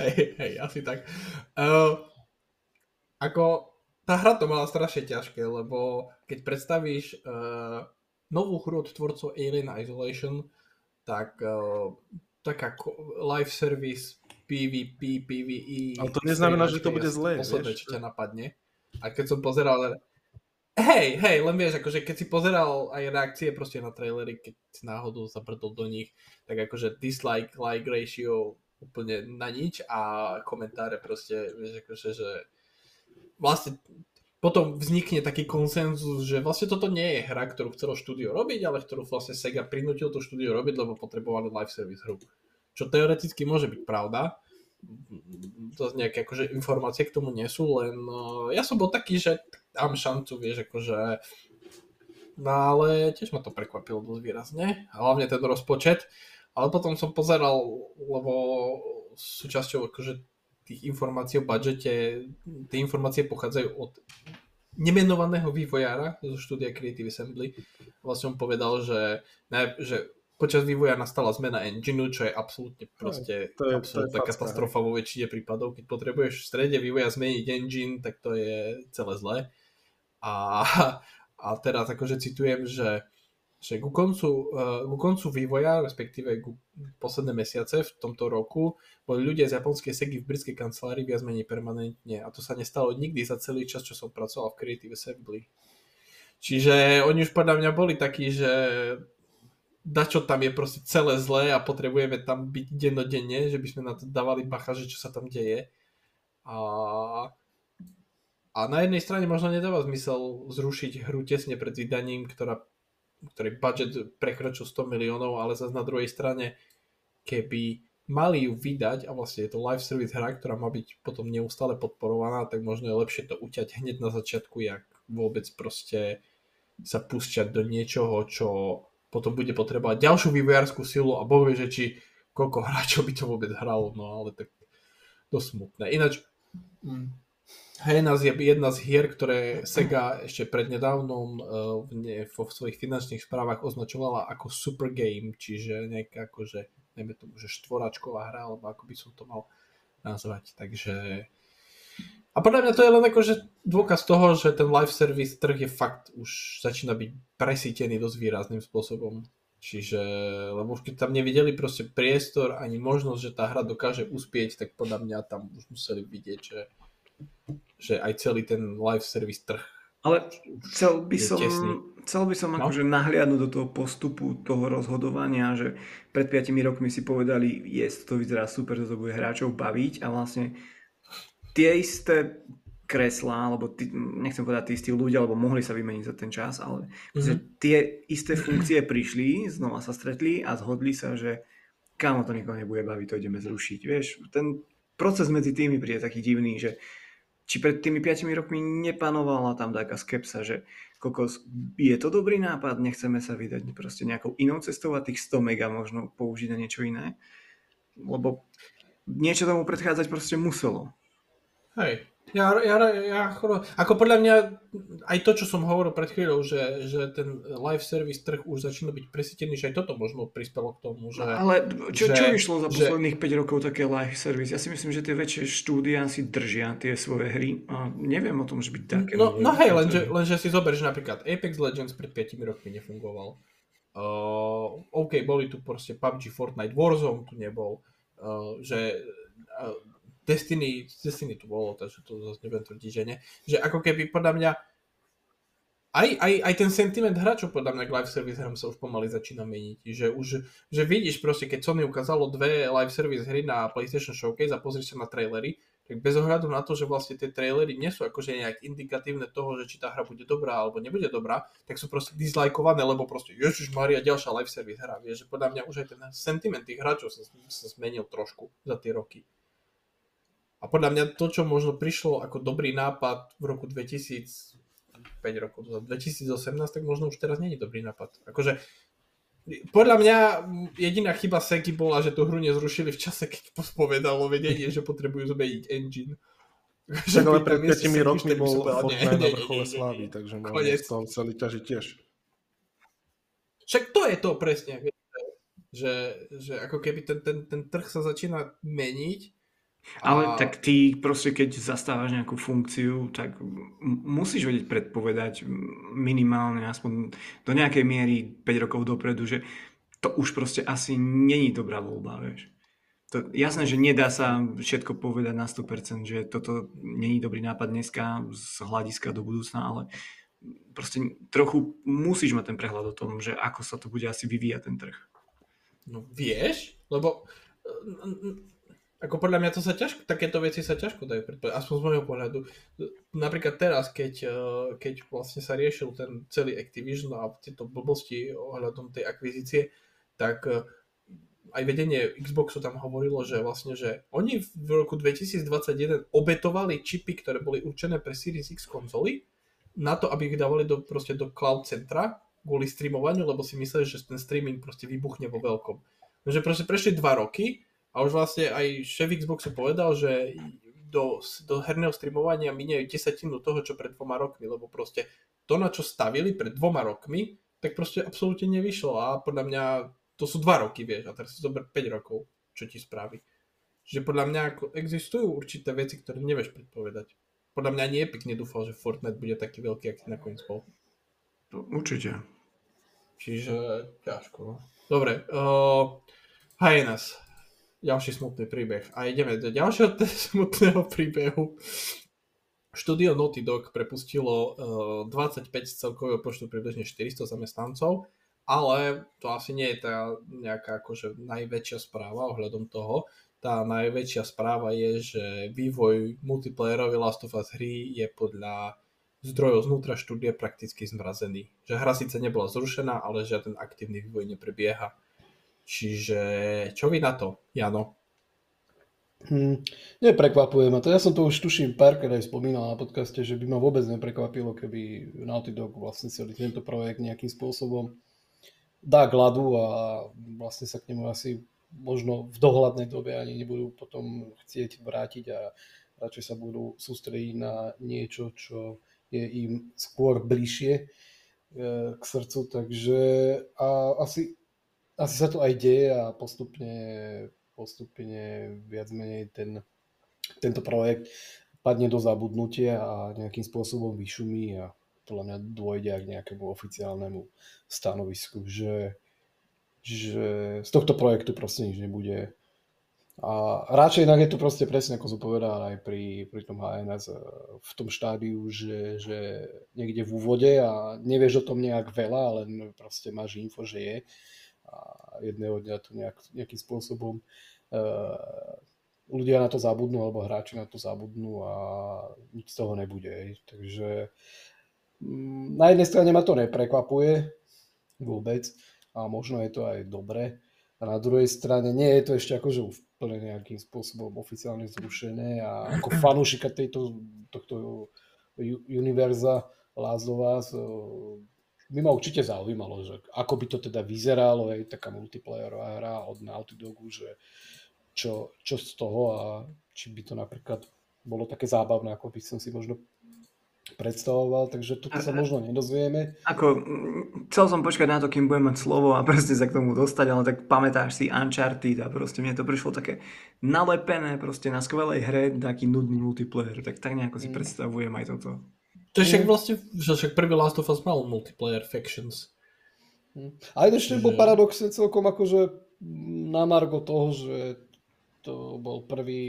hej, hej, asi tak. Uh, ako tá hra to mala strašne ťažké, lebo keď predstavíš uh, novú hru od tvorcov Alien Isolation, tak uh, taká live service PvP, PvE. Ale to neznamená, že to bude zlé, Posledné, čo ťa napadne. A keď som pozeral Hej, hej, len vieš, akože keď si pozeral aj reakcie proste na trailery, keď si náhodou zabrdol do nich, tak akože dislike, like ratio úplne na nič a komentáre proste, vieš, akože, že vlastne potom vznikne taký konsenzus, že vlastne toto nie je hra, ktorú chcelo štúdio robiť, ale ktorú vlastne Sega prinútil to štúdio robiť, lebo potrebovali live service hru. Čo teoreticky môže byť pravda. To nejaké akože informácie k tomu nie sú, len uh, ja som bol taký, že dám šancu, vieš, akože no ale tiež ma to prekvapilo dosť výrazne, hlavne ten rozpočet, ale potom som pozeral, lebo súčasťou akože tých informácií o budžete, tie informácie pochádzajú od nemenovaného vývojára zo štúdia Creative Assembly. Vlastne on povedal, že, ne, že počas vývoja nastala zmena engineu, čo je absolútne proste to je, absolútna to je katastrofa vo väčšine prípadov. Keď potrebuješ v strede vývoja zmeniť engine, tak to je celé zlé. A, a teraz akože citujem, že že ku koncu, uh, ku koncu vývoja, respektíve ku posledné mesiace v tomto roku, boli ľudia z japonskej segy v britskej kancelárii viac menej permanentne a to sa nestalo nikdy za celý čas, čo som pracoval v Creative Assembly. Čiže oni už podľa mňa boli takí, že dačo tam je proste celé zlé a potrebujeme tam byť dennodenne, že by sme na to dávali bacha, že čo sa tam deje. A, a na jednej strane možno nedáva zmysel zrušiť hru tesne pred vydaním, ktorá ktorý budget prekročil 100 miliónov, ale zase na druhej strane, keby mali ju vydať a vlastne je to live service hra, ktorá má byť potom neustále podporovaná, tak možno je lepšie to uťať hneď na začiatku, jak vôbec proste sa púšťať do niečoho, čo potom bude potrebovať ďalšiu vývojárskú silu a boh vie, že či koľko hráčov by to vôbec hralo, no ale tak dosť smutné. Ináč, mm, Henas je jedna z hier, ktoré Sega ešte prednedávnom uh, vo svojich finančných správach označovala ako super game, čiže nejaká akože, neviem tomu, že štvoračková hra, alebo ako by som to mal nazvať. Takže... A podľa mňa to je len akože dôkaz toho, že ten live service trh je fakt už začína byť presítený dosť výrazným spôsobom. Čiže, lebo už keď tam nevideli proste priestor ani možnosť, že tá hra dokáže uspieť, tak podľa mňa tam už museli vidieť, že že aj celý ten live service trh ale chcel by som, chcel by som no? akože nahliadnúť do toho postupu toho rozhodovania, že pred 5 rokmi si povedali, jest, to vyzerá super, to bude hráčov baviť a vlastne tie isté kreslá, alebo tí, nechcem povedať tí istí ľudia, alebo mohli sa vymeniť za ten čas, ale mm-hmm. tie isté funkcie prišli, znova sa stretli a zhodli sa, že kámo to nikoho nebude baviť, to ideme zrušiť. Vieš, ten proces medzi tými príde taký divný, že či pred tými 5 rokmi nepanovala tam taká skepsa, že kokos, je to dobrý nápad, nechceme sa vydať proste nejakou inou cestou a tých 100 mega možno použiť na niečo iné. Lebo niečo tomu predchádzať proste muselo. Hej, ja, ja, ja, ako podľa mňa aj to, čo som hovoril pred chvíľou, že, že ten live service trh už začína byť presítený, že aj toto možno prispelo k tomu. Že, Ale čo, že, čo vyšlo za že, posledných 5 rokov také live service? Ja si myslím, že tie väčšie štúdia si držia tie svoje hry a neviem o tom, že byť také. No, no hej, lenže, lenže si zober, že napríklad Apex Legends pred 5 rokmi nefungoval. Uh, OK, boli tu proste PUBG, Fortnite, Warzone tu nebol. Uh, že uh, Destiny, Destiny tu bolo, takže to zase nebudem tvrdiť, že nie. Že ako keby podľa mňa aj, aj, aj ten sentiment hráčov podľa mňa k live service hram sa už pomaly začína meniť. Že už, že vidíš proste, keď Sony ukázalo dve live service hry na PlayStation Showcase a pozrieš sa na trailery, tak bez ohľadu na to, že vlastne tie trailery nie sú akože nejak indikatívne toho, že či tá hra bude dobrá alebo nebude dobrá, tak sú proste dislajkované, lebo proste Ježiš Maria, ďalšia live service hra. Vieš, že podľa mňa už aj ten sentiment tých hráčov sa, sa zmenil trošku za tie roky. A podľa mňa to, čo možno prišlo ako dobrý nápad v roku 2000, 5 rokov, 2018, tak možno už teraz nie je dobrý nápad. Akože podľa mňa jediná chyba Seky bola, že tú hru nezrušili v čase, keď povedalo vedenie, že potrebujú zmeniť engine. Že ale pred 5 rokmi bol Fortnite na vrchole slávy, takže možno z toho chceli ťažiť tiež. Však to je to presne, že, že ako keby ten, ten, ten trh sa začína meniť ale a... tak ty proste, keď zastávaš nejakú funkciu, tak musíš vedieť predpovedať minimálne aspoň do nejakej miery 5 rokov dopredu, že to už proste asi není dobrá voľba, vieš. To, jasné, že nedá sa všetko povedať na 100%, že toto není dobrý nápad dneska z hľadiska do budúcna, ale proste trochu musíš mať ten prehľad o tom, že ako sa to bude asi vyvíjať ten trh. No vieš, lebo ako podľa mňa to sa ťažko, takéto veci sa ťažko dajú predpovedať, aspoň z môjho pohľadu. Napríklad teraz, keď, eh, keď vlastne sa riešil ten celý Activision a tieto blbosti ohľadom tej akvizície, tak eh, aj vedenie Xboxu tam hovorilo, že vlastne, že oni v roku 2021 obetovali čipy, ktoré boli určené pre Series X konzoly, na to, aby ich dávali do, proste do cloud centra kvôli streamovaniu, lebo si mysleli, že ten streaming proste vybuchne vo veľkom. Takže proste prešli dva roky A už vlastne aj šéf Xboxu povedal, že do, do herného streamovania minie desatinu toho, čo pred dvoma rokmi, lebo proste to, na čo stavili pred dvoma rokmi, tak proste absolútne nevyšlo a podľa mňa to sú dva roky, vieš, a teraz si zober 5 rokov, čo ti spraví. Že podľa mňa ako existujú určité veci, ktoré nevieš predpovedať. Podľa mňa nie pekne dúfal, že Fortnite bude taký veľký, aký nakoniec bol. Určite. Čiže ťažko. No. Dobre, uh, Hyenas ďalší smutný príbeh. A ideme do ďalšieho smutného príbehu. Štúdio Naughty Dog prepustilo uh, 25 z celkového počtu približne 400 zamestnancov, ale to asi nie je tá nejaká akože najväčšia správa ohľadom toho. Tá najväčšia správa je, že vývoj multiplayerovej Last of Us hry je podľa zdrojov znútra štúdia prakticky zmrazený. Že hra síce nebola zrušená, ale žiaden aktívny vývoj neprebieha. Čiže čo vy na to, Jano? Hmm, neprekvapuje ma to. Ja som to už tuším párkrát aj spomínal na podcaste, že by ma vôbec neprekvapilo, keby Naughty Dog vlastne celý tento projekt nejakým spôsobom dá k a vlastne sa k nemu asi možno v dohľadnej dobe ani nebudú potom chcieť vrátiť a radšej sa budú sústrediť na niečo, čo je im skôr bližšie e, k srdcu. Takže a asi asi sa to aj deje a postupne, postupne viac menej ten, tento projekt padne do zabudnutia a nejakým spôsobom vyšumí a podľa mňa dôjde aj k nejakému oficiálnemu stanovisku, že, že z tohto projektu proste nič nebude. A radšej inak je to proste presne, ako som aj pri, pri tom HNS v tom štádiu, že, že niekde v úvode a nevieš o tom nejak veľa, len proste máš info, že je jedného dňa to nejak, nejakým spôsobom uh, ľudia na to zabudnú alebo hráči na to zabudnú a nič z toho nebude. Takže um, na jednej strane ma to neprekvapuje vôbec a možno je to aj dobre. A na druhej strane nie je to ešte akože úplne nejakým spôsobom oficiálne zrušené a ako fanúšika tejto, tohto univerza Us by ma určite zaujímalo, že ako by to teda vyzeralo, aj taká multiplayerová hra od Naughty Dogu, že čo, čo z toho a či by to napríklad bolo také zábavné, ako by som si možno predstavoval, takže toto sa možno nedozvieme. Ako, chcel som počkať na to, kým budem mať slovo a proste sa k tomu dostať, ale tak pamätáš si Uncharted a proste mne to prišlo také nalepené proste na skvelej hre taký nudný multiplayer, tak tak nejako si mm. predstavujem aj toto. To je však vlastne, že však prvý Last of Us mal multiplayer factions. Hm. A ešte že... bol paradoxne celkom akože na margo toho, že to bol prvý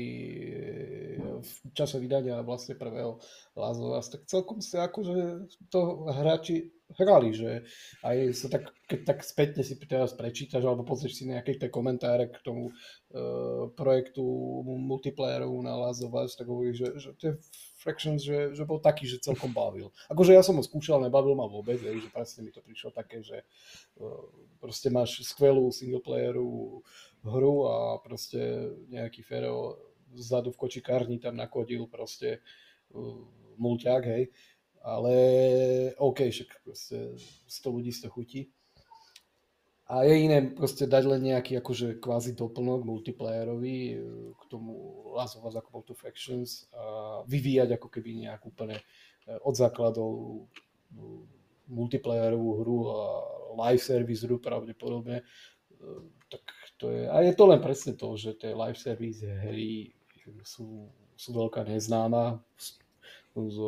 v čase vydania vlastne prvého Last of Us, tak celkom sa akože to hráči hrali, že aj sa tak, keď tak spätne si teraz prečítaš alebo pozrieš si nejaké tie komentáre k tomu uh, projektu multiplayeru na Last of Us, tak hovorí, že, že tie Fractions, že, že bol taký, že celkom bavil. Akože ja som ho skúšal, nebavil ma vôbec, že presne mi to prišlo také, že uh, proste máš skvelú singleplayerovú hru a proste nejaký Fero vzadu v kočikárni tam nakodil proste uh, mulťák, hej. Ale OK, však proste 100 ľudí z toho chutí. A je iné proste dať len nejaký akože kvázi doplnok multiplayerový e, k tomu Last of Us ako to Factions a vyvíjať ako keby nejak úplne e, od základov e, multiplayerovú hru a live service hru pravdepodobne. Tak to je, a je to len presne to, že tie live service hry sú, sú veľká neznáma z,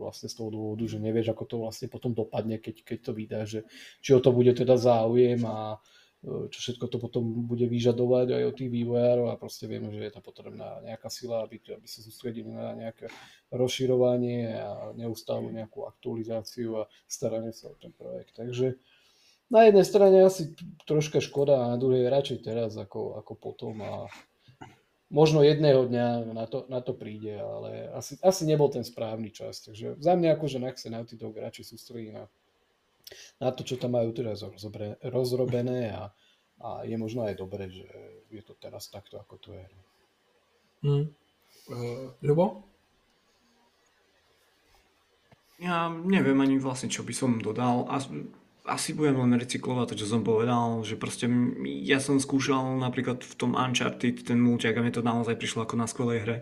vlastne z toho dôvodu, že nevieš, ako to vlastne potom dopadne, keď, keď to vydá, že či o to bude teda záujem a e, čo všetko to potom bude vyžadovať aj od tých vývojárov a proste vieme, že je tam potrebná nejaká sila, aby, aby sa sústredili na nejaké rozširovanie a neustálu nejakú aktualizáciu a staranie sa o ten projekt. Takže na jednej strane asi troška škoda a na druhej radšej teraz ako, ako potom a možno jedného dňa na to, na to príde, ale asi, asi nebol ten správny čas. Takže za mňa akože na sa Naughty Dog radšej sústredí na, na to, čo tam majú teraz rozrobené, rozrobené a, a je možno aj dobré, že je to teraz takto, ako to je. Mm. Uh, Ľubo? Ja neviem ani vlastne, čo by som dodal. A asi budem len recyklovať to, čo som povedal, že proste ja som skúšal napríklad v tom Uncharted ten multiak a mne to naozaj prišlo ako na skvelej hre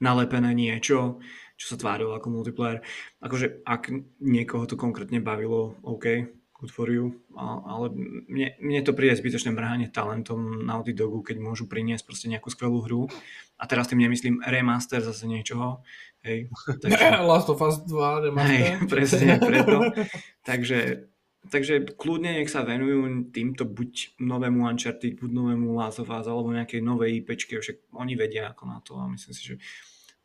nalepené niečo, čo sa tvárilo ako multiplayer. Akože ak niekoho to konkrétne bavilo, OK, good for you, ale mne, mne to príde zbytočné mrhanie talentom Naughty Dogu, keď môžu priniesť proste nejakú skvelú hru. A teraz tým nemyslím remaster zase niečoho, hej. Takže... Last of Us 2 remaster. Hej, presne preto. takže Takže kľudne nech sa venujú týmto buď novému Uncharted, buď novému Last of Us, alebo nejakej novej IPčke, však oni vedia ako na to a myslím si, že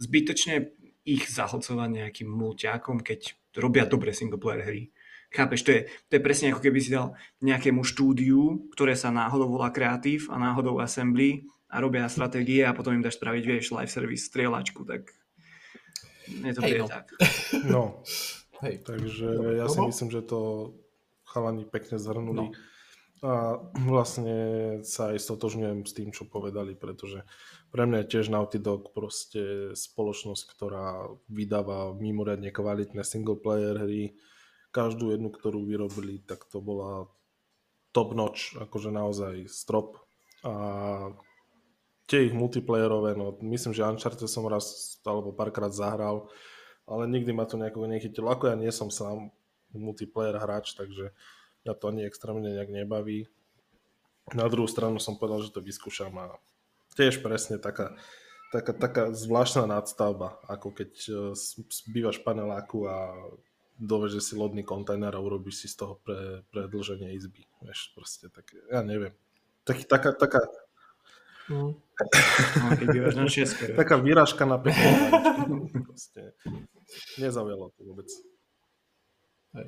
zbytočne ich zahlcovať nejakým mulťákom, keď robia dobre singleplayer hry. Chápeš, to je, to je presne ako keby si dal nejakému štúdiu, ktoré sa náhodou volá kreatív a náhodou assembly a robia stratégie a potom im dáš spraviť, vieš, live service, strieľačku, tak je to hey, no. tak. No, Hej. takže ja si myslím, že to chalani pekne zhrnuli. No. A vlastne sa aj stotožňujem s tým, čo povedali, pretože pre mňa je tiež Naughty Dog proste spoločnosť, ktorá vydáva mimoriadne kvalitné single player hry. Každú jednu, ktorú vyrobili, tak to bola top notch, akože naozaj strop. A tie ich multiplayerové, no myslím, že Uncharted som raz alebo párkrát zahral, ale nikdy ma to nejako nechytilo. Ako ja nie som sám multiplayer hráč, takže mňa to ani extrémne nejak nebaví. Na druhú stranu som povedal, že to vyskúšam a tiež presne taká, taká, taká zvláštna nadstavba, ako keď e, bývaš v paneláku a doveže si lodný kontajner a urobíš si z toho pre, predlženie izby. Vieš, proste tak, ja neviem. Tak, taká, taká, No. no keď na Taká výražka na pekne. Proste. Nezaujalo to vôbec. Hej.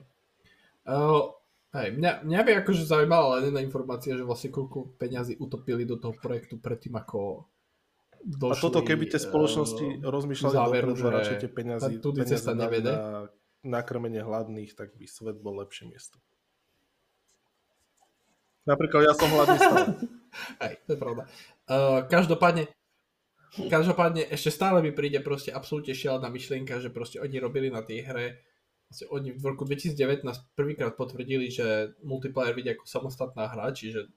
Uh, hej, mňa, mňa by akože zaujímala len jedna informácia, že vlastne koľko peňazí utopili do toho projektu predtým, ako došli, A toto keby tie spoločnosti uh, rozmýšľali záveru, dopredu, že radšej tie peňazí, cesta na, nevede. na nakrmenie hladných, tak by svet bol lepšie miesto. Napríklad ja som hladný stále. Hej, to je pravda. Uh, každopádne, každopádne ešte stále mi príde proste absolútne šialená myšlienka, že proste oni robili na tej hre oni v roku 2019 prvýkrát potvrdili, že multiplayer vidia ako samostatná hra, čiže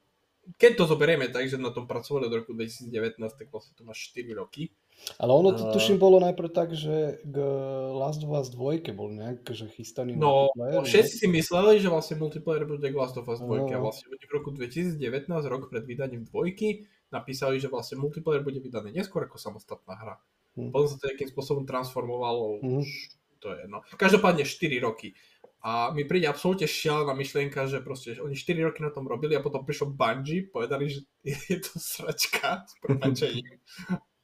keď to zoberieme tak, že na tom pracovali od roku 2019, tak vlastne to má 4 roky. Ale ono to tuším bolo najprv tak, že k Last of Us 2 bol nejak že chystaný no, multiplayer. No, všetci si mysleli, že vlastne multiplayer bude k Last of Us 2 no. a vlastne v roku 2019, rok pred vydaním dvojky, napísali, že vlastne multiplayer bude vydaný neskôr ako samostatná hra. Hmm. Potom sa to nejakým spôsobom transformovalo už to je no. Každopádne 4 roky. A mi príde absolútne šialená myšlienka, že proste že oni 4 roky na tom robili a potom prišlo Bungie, povedali, že je to sračka s prepačením.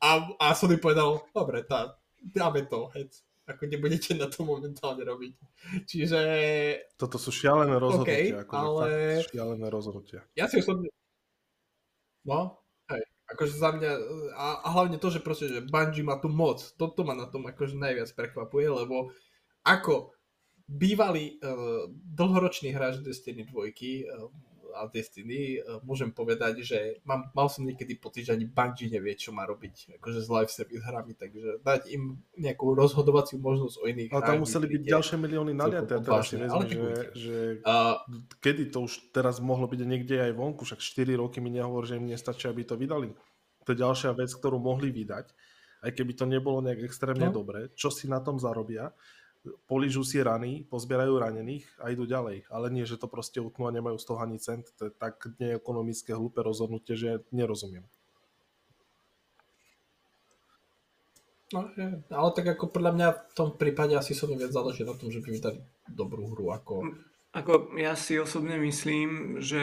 A, a Sony povedal, dobre, tá, dáme to, hec. Ako nebudete na to momentálne robiť. Čiže... Toto sú šialené rozhodnutia. Okay, akože ale... šialené rozhodnutia. Ja si osobne... No, akože za mňa, a, a hlavne to, že proste, že Bungie má tu moc, toto ma na tom akože najviac prekvapuje, lebo ako bývalý uh, dlhoročný hráč Destiny 2 uh, a Destiny, uh, môžem povedať, že mám, mal som niekedy pocit, že ani Bungie nevie, čo má robiť akože s live service hrami, takže dať im nejakú rozhodovaciu možnosť o iných Ale tam museli byť ďalšie milióny naliaté, teraz si vezme, že, že uh, kedy to už teraz mohlo byť niekde aj vonku, však 4 roky mi nehovor, že im nestačí, aby to vydali. To je ďalšia vec, ktorú mohli vydať, aj keby to nebolo nejak extrémne no. dobre, čo si na tom zarobia, polížu si rany, pozbierajú ranených a idú ďalej. Ale nie, že to proste utnú a nemajú z toho ani cent. To je tak neekonomické, hlúpe rozhodnutie, že nerozumiem. No, je, ale tak ako podľa mňa v tom prípade asi som viac záleží na tom, že by vydali dobrú hru ako ako ja si osobne myslím, že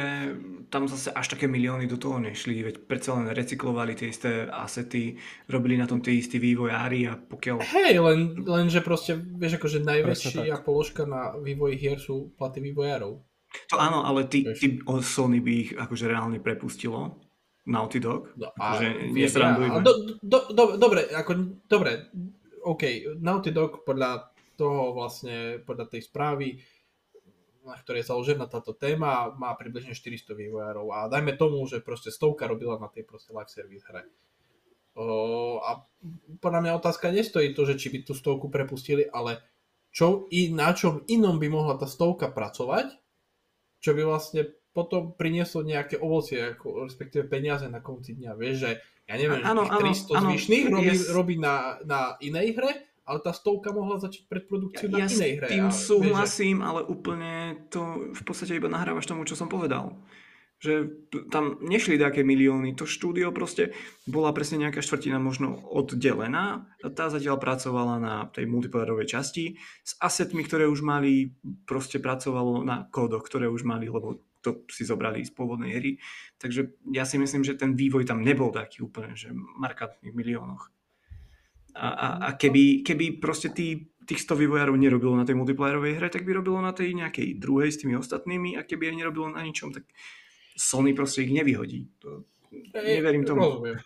tam zase až také milióny do toho nešli, veď predsa len recyklovali tie isté asety, robili na tom tie istí vývojári a pokiaľ... Hej, len, len že proste, vieš, akože najväčšia položka na vývoji hier sú platy vývojárov. To áno, ale ty, ty Sony by ich akože reálne prepustilo. Naughty Dog. No, akože ja, do, do, do, dobre, ako, dobre, OK, Naughty Dog podľa toho vlastne, podľa tej správy na ktorej je založená táto téma, má približne 400 vývojárov a dajme tomu, že proste stovka robila na tej proste live service hre. O, a podľa mňa otázka nestojí to, že či by tú stovku prepustili, ale čo i na čom inom by mohla tá stovka pracovať, čo by vlastne potom prinieslo nejaké ovocie, ako, respektíve peniaze na konci dňa. Vieš, že ja neviem, Áno, že tých 300 áno, zvyšných áno, robí, ja s- robí na, na inej hre, ale tá stovka mohla začať predprodukciu na Ja s inej hre. tým a vieš, že- súhlasím, ale úplne to v podstate iba nahrávaš tomu, čo som povedal. Že tam nešli také milióny. To štúdio proste bola presne nejaká štvrtina možno oddelená. Tá zatiaľ pracovala na tej multiplayerovej časti s asetmi, ktoré už mali, proste pracovalo na kódoch, ktoré už mali, lebo to si zobrali z pôvodnej hry. Takže ja si myslím, že ten vývoj tam nebol taký úplne, že markantných miliónoch. A, a, a keby, keby proste tí, tých 100 vývojárov nerobilo na tej multiplayerovej hre, tak by robilo na tej nejakej druhej s tými ostatnými a keby aj nerobilo na ničom, tak Sony proste ich nevyhodí. To, Ej, neverím tomu. Rozumiem.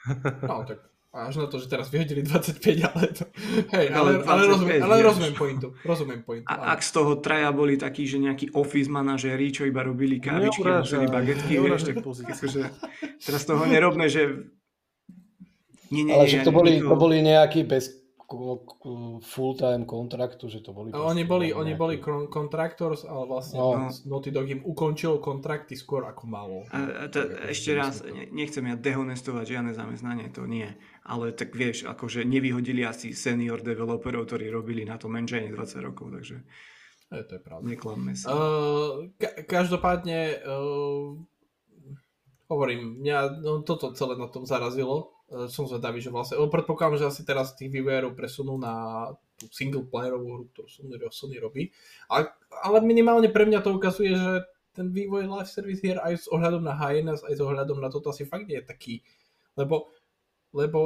No, tak až na to, že teraz vyhodili 25, ale to... Hej, Ale ale, ale, 25 rozumiem, ale rozumiem pointu. Rozumiem pointu. A áno. ak z toho traja boli takí, že nejakí office manažéri, čo iba robili kávičky a nosili bagetky, vieš, tak akože, teraz toho nerobme, že... Nie, nie, Ale nie, že to boli, to boli nejakí bez full-time kontraktu, že to boli... A oni boli, nejakí- oni boli contractors, ale vlastne No. Naughty Dog im ukončil kontrakty skôr ako malo. A, a to, Tak ešte raz, ne- nechcem ja dehonestovať žiadne zamestnanie, to nie. Ale tak vieš, akože nevyhodili asi senior developerov, ktorí robili na tom engine 20 rokov, takže E, to je pravda. neklamme si. Uh, ka- každopádne uh, hovorím, mňa no, toto celé na tom zarazilo. Uh, som zvedavý, že vlastne, predpokladám, že asi teraz tých vývojárov presunú na tú single playerovú hru, ktorú Sony, Sony robí. A, ale minimálne pre mňa to ukazuje, že ten vývoj live service hier aj s ohľadom na highness, aj s ohľadom na toto asi fakt nie je taký, lebo, lebo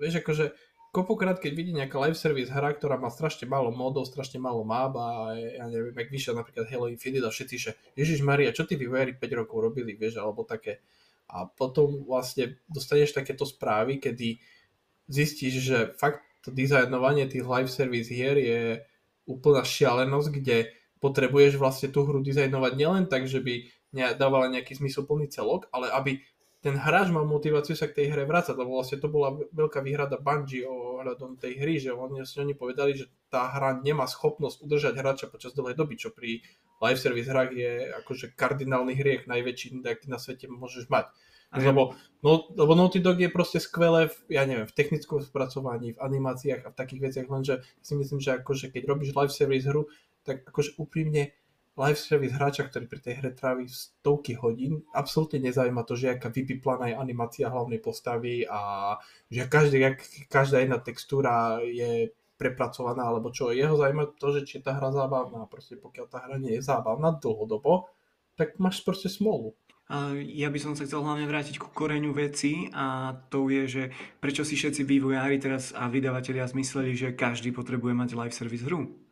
vieš, akože kopokrát, keď vidí nejaká live service hra, ktorá má strašne málo modov, strašne málo map a ja neviem, jak vyšiel napríklad Halo Infinite a všetci, že Ježiš Maria, čo tí vývojári 5 rokov robili, vieš, alebo také. A potom vlastne dostaneš takéto správy, kedy zistíš, že fakt to dizajnovanie tých live service hier je úplná šialenosť, kde potrebuješ vlastne tú hru dizajnovať nielen tak, že by dávala nejaký zmysluplný celok, ale aby ten hráč mal motiváciu sa k tej hre vrácať, lebo vlastne to bola veľká výhrada Bungie ohľadom tej hry, že oni, oni povedali, že tá hra nemá schopnosť udržať hráča počas dlhej doby, čo pri live service hrách je akože kardinálny hriech, najväčší, aký na svete môžeš mať. A ja- Lebo, no, lebo Naughty Dog je proste skvelé v, ja neviem, v technickom spracovaní, v animáciách a v takých veciach, lenže si myslím, že akože keď robíš live service hru, tak akože úprimne live service hráča, ktorý pri tej hre trávi stovky hodín, absolútne nezaujíma to, že aká vypiplaná je animácia hlavnej postavy a že každý, jak, každá jedna textúra je prepracovaná, alebo čo. Jeho zaujíma to, že či je tá hra zábavná. Proste pokiaľ tá hra nie je zábavná dlhodobo, tak máš proste smolu. Ja by som sa chcel hlavne vrátiť ku koreňu veci a to je, že prečo si všetci vývojári teraz a vydavatelia zmysleli, že každý potrebuje mať live service hru.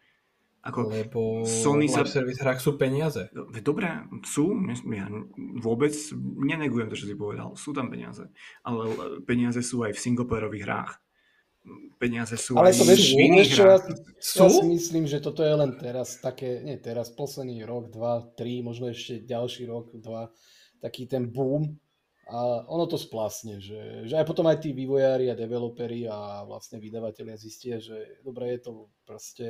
Ako, Lebo Sony live sa- service hrách sú peniaze. Veď Dobre, sú, ja vôbec nenegujem to, čo si povedal, sú tam peniaze, ale peniaze sú aj v singleplayerových hrách. Peniaze sú Ale to vieš, vieš čo, ja, hrách. ja si myslím, že toto je len teraz také, nie teraz, posledný rok, dva, tri, možno ešte ďalší rok, dva, taký ten boom a ono to splasne, že, že aj potom aj tí vývojári a developeri a vlastne vydavatelia zistia, že dobre je to proste,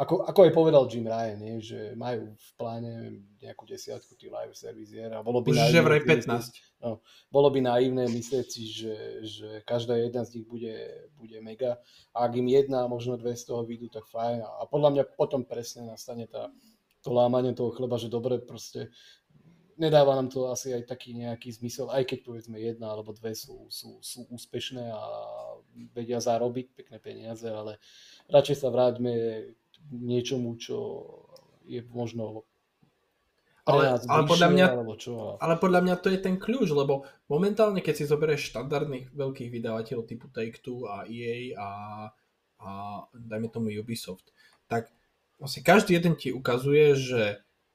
ako, ako aj povedal Jim Ryan, nie, že majú v pláne nejakú desiatku tých live service hier a bolo by naivné že vraj myslieť- 15. No, bolo by naivné myslieť si, že, že každá jedna z nich bude, bude mega. A ak im jedna, možno dve z toho vyjdú, tak fajn. A podľa mňa potom presne nastane tá, to lámanie toho chleba, že dobre, proste nedáva nám to asi aj taký nejaký zmysel, aj keď povedzme jedna alebo dve sú, sú, sú úspešné a vedia zarobiť pekné peniaze, ale radšej sa vráťme niečomu, čo je možno Ale- nás ale podľa bližšie, mňa- alebo čo. Ale podľa mňa to je ten kľúč, lebo momentálne, keď si zoberieš štandardných veľkých vydavateľov typu Take-Two a EA a, a dajme tomu Ubisoft, tak vlastne každý jeden ti ukazuje, že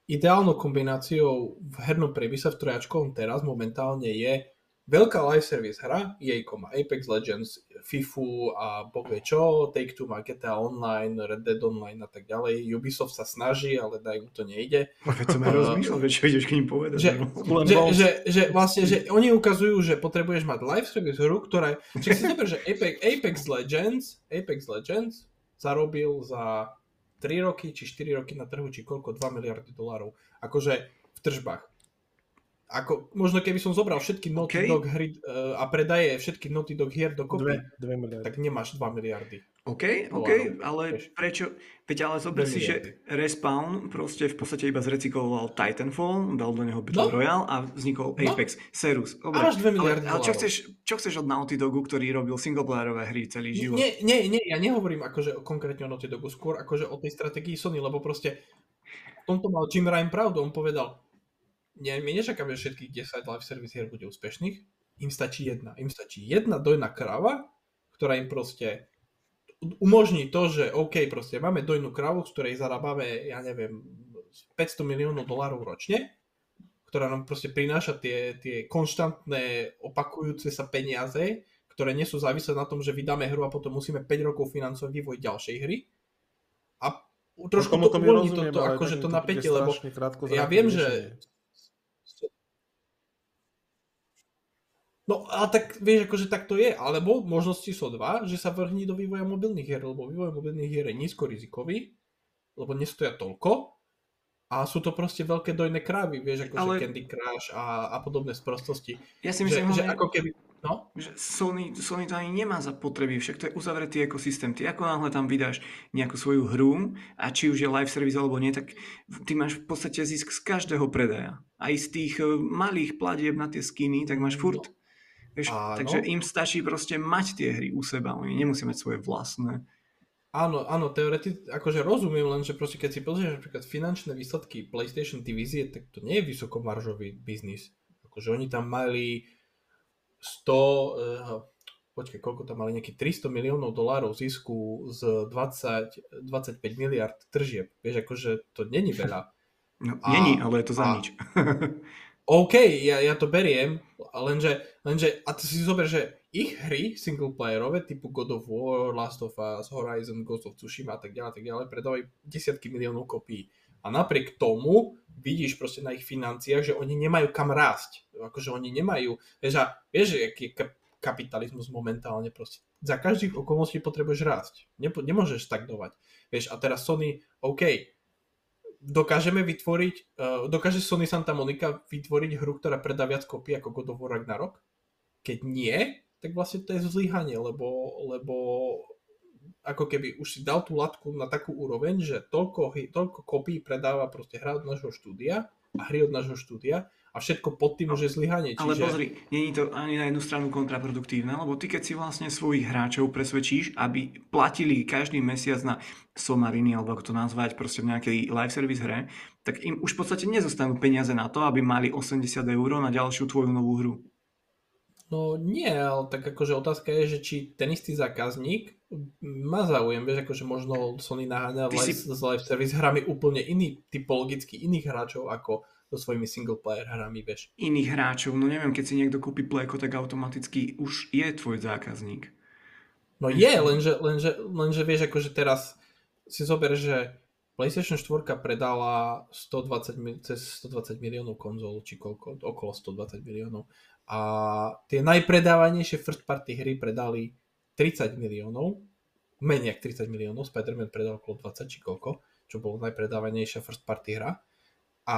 ideálnou kombináciou v hernom priemysle v trojačkovom teraz momentálne je veľká live service hra, EA má Apex Legends, FIFU a boh vie čo, Take-Two má GTA Online, Red Dead Online a tak ďalej. Ubisoft sa snaží, ale daj mu to nejde. Veď som aj rozmýšľal, veď čo ideš k ním povedať. Že, no. Len že, že, že vlastne, že oni ukazujú, že potrebuješ mať live service hru, ktorá, čiže si zober, že Apex, Apex Legends, Apex Legends zarobil za 3 roky, či 4 roky na trhu, či koľko, 2 miliardy dolárov. Akože v tržbách. Ako, možno keby som zobral všetky Naughty OK. Dog hry uh, a predaje všetky Naughty Dog hier dokopy, Dve, dve miliardy. tak nemáš 2 miliardy. OK, OK, ale prečo? Veď ale zober si, že Respawn proste v podstate iba zrecykloval Titanfall, dal do neho Battle No. Royale a vznikol No. Apex, Serus. A máš dve miliardy ale, ale čo, chceš, čo chceš od Naughty Dogu, ktorý robil singleplayerové hry celý život? Nie, nie, nie, ja nehovorím akože o- konkrétne o Naughty Dogu, skôr akože o tej stratégii Sony, lebo proste v tomto mal Jim Ryan pravdu, on povedal, nie, my nečakáme, že všetkých 10 live service hier bude úspešných, im stačí jedna. Im stačí jedna dojná krava, ktorá im proste umožní to, že OK, proste máme dojnú kravu, z ktorej zarábame, ja neviem, 500 miliónov dolárov ročne, ktorá nám proste prináša tie, tie konštantné opakujúce sa peniaze, ktoré nie sú závislé na tom, že vydáme hru a potom musíme 5 rokov financovať vývoj ďalšej hry. A trošku Tomu to uvoľní rozumieme, to, to, ale akože to napätie, lebo ja viem, že No, ale tak, vieš, akože tak to je. Alebo možnosti sú dva, že sa vrhní do vývoja mobilných hier, lebo vývoj mobilných hier je nízko rizikový, lebo nestoja toľko a sú to proste veľké dojné krávy, vieš, akože Ale- Candy Crush a, a podobné sprostosti. Ja si Že, myslím, že hlavne, ako keby, no, že Sony, Sony to ani nemá za potreby, však to je uzavretý ekosystém. Ty ako náhle tam vydáš nejakú svoju hru a či už je live service alebo nie, tak ty máš v podstate zisk z každého predaja. Aj z tých e, malých platieb na tie skiny, tak máš furt. Vieš, Áno. takže im stačí proste mať tie hry u seba, oni nemusia mať svoje vlastné. áno, áno, teoreticky, akože rozumiem, len že proste keď si pozrieš napríklad finančné výsledky PlayStation divízie, tak to nie je vysokomaržový biznis. Akože oni tam mali 100, uh, počkaj, koľko tam mali, nejakých 300 miliónov dolárov zisku z 20, 25 miliard tržieb. Vieš, akože to není veľa. No, A- není, ale je to za a- nič. OK, ja, ja to beriem, lenže, lenže, a to si zober, že ich hry singleplayerové typu God of War, Last of Us, Horizon, Ghost of Tsushima a tak ďalej, tak ďalej predávajú desiatky miliónov kopií. A napriek tomu vidíš proste na ich financiách, že oni nemajú kam rásť. Akože oni nemajú, vieš, a vieš, aký je ka- kapitalizmus momentálne proste. Za každých okolností potrebuješ rásť. Nemôžeš stagnovať. Vieš, a teraz Sony, OK, dokážeme vytvoriť, uh, dokáže Sony Santa Monica vytvoriť hru, ktorá predá viac kopí ako God of War Ragnarok? Keď nie, tak vlastne to je zlyhanie, lebo, lebo ako keby už si dal tú latku na takú úroveň, že toľko, toľko kopí predáva proste hra od nášho štúdia a hry od nášho štúdia a všetko pod tým už je zlyhanie. Čiže... Ale pozri, není to ani na jednu stranu kontraproduktívne, lebo ty keď si vlastne svojich hráčov presvedčíš, aby platili každý mesiac na somariny, alebo ako to nazvať, proste v nejakej live service hre, tak im už v podstate nezostanú peniaze na to, aby mali 80 eur na ďalšiu tvoju novú hru. No nie, ale tak akože otázka je, že či ten istý zákazník má záujem, vieš, akože možno Sony naháňa Ty live, si- s live service hrami úplne iný, typologicky iných hráčov ako so svojimi single player hrami, vieš. Iných hráčov, no neviem, keď si niekto kúpi pleko, tak automaticky už je tvoj zákazník. No je, lenže, lenže, lenže vieš, akože teraz si zober, že PlayStation 4 predala 120, mi- cez 120 miliónov konzol, či koľko, okolo 120 miliónov. A tie najpredávanejšie first party hry predali 30 miliónov, menej ako 30 miliónov, Spider-Man predal okolo 20 či koľko, čo bolo najpredávanejšia first party hra. A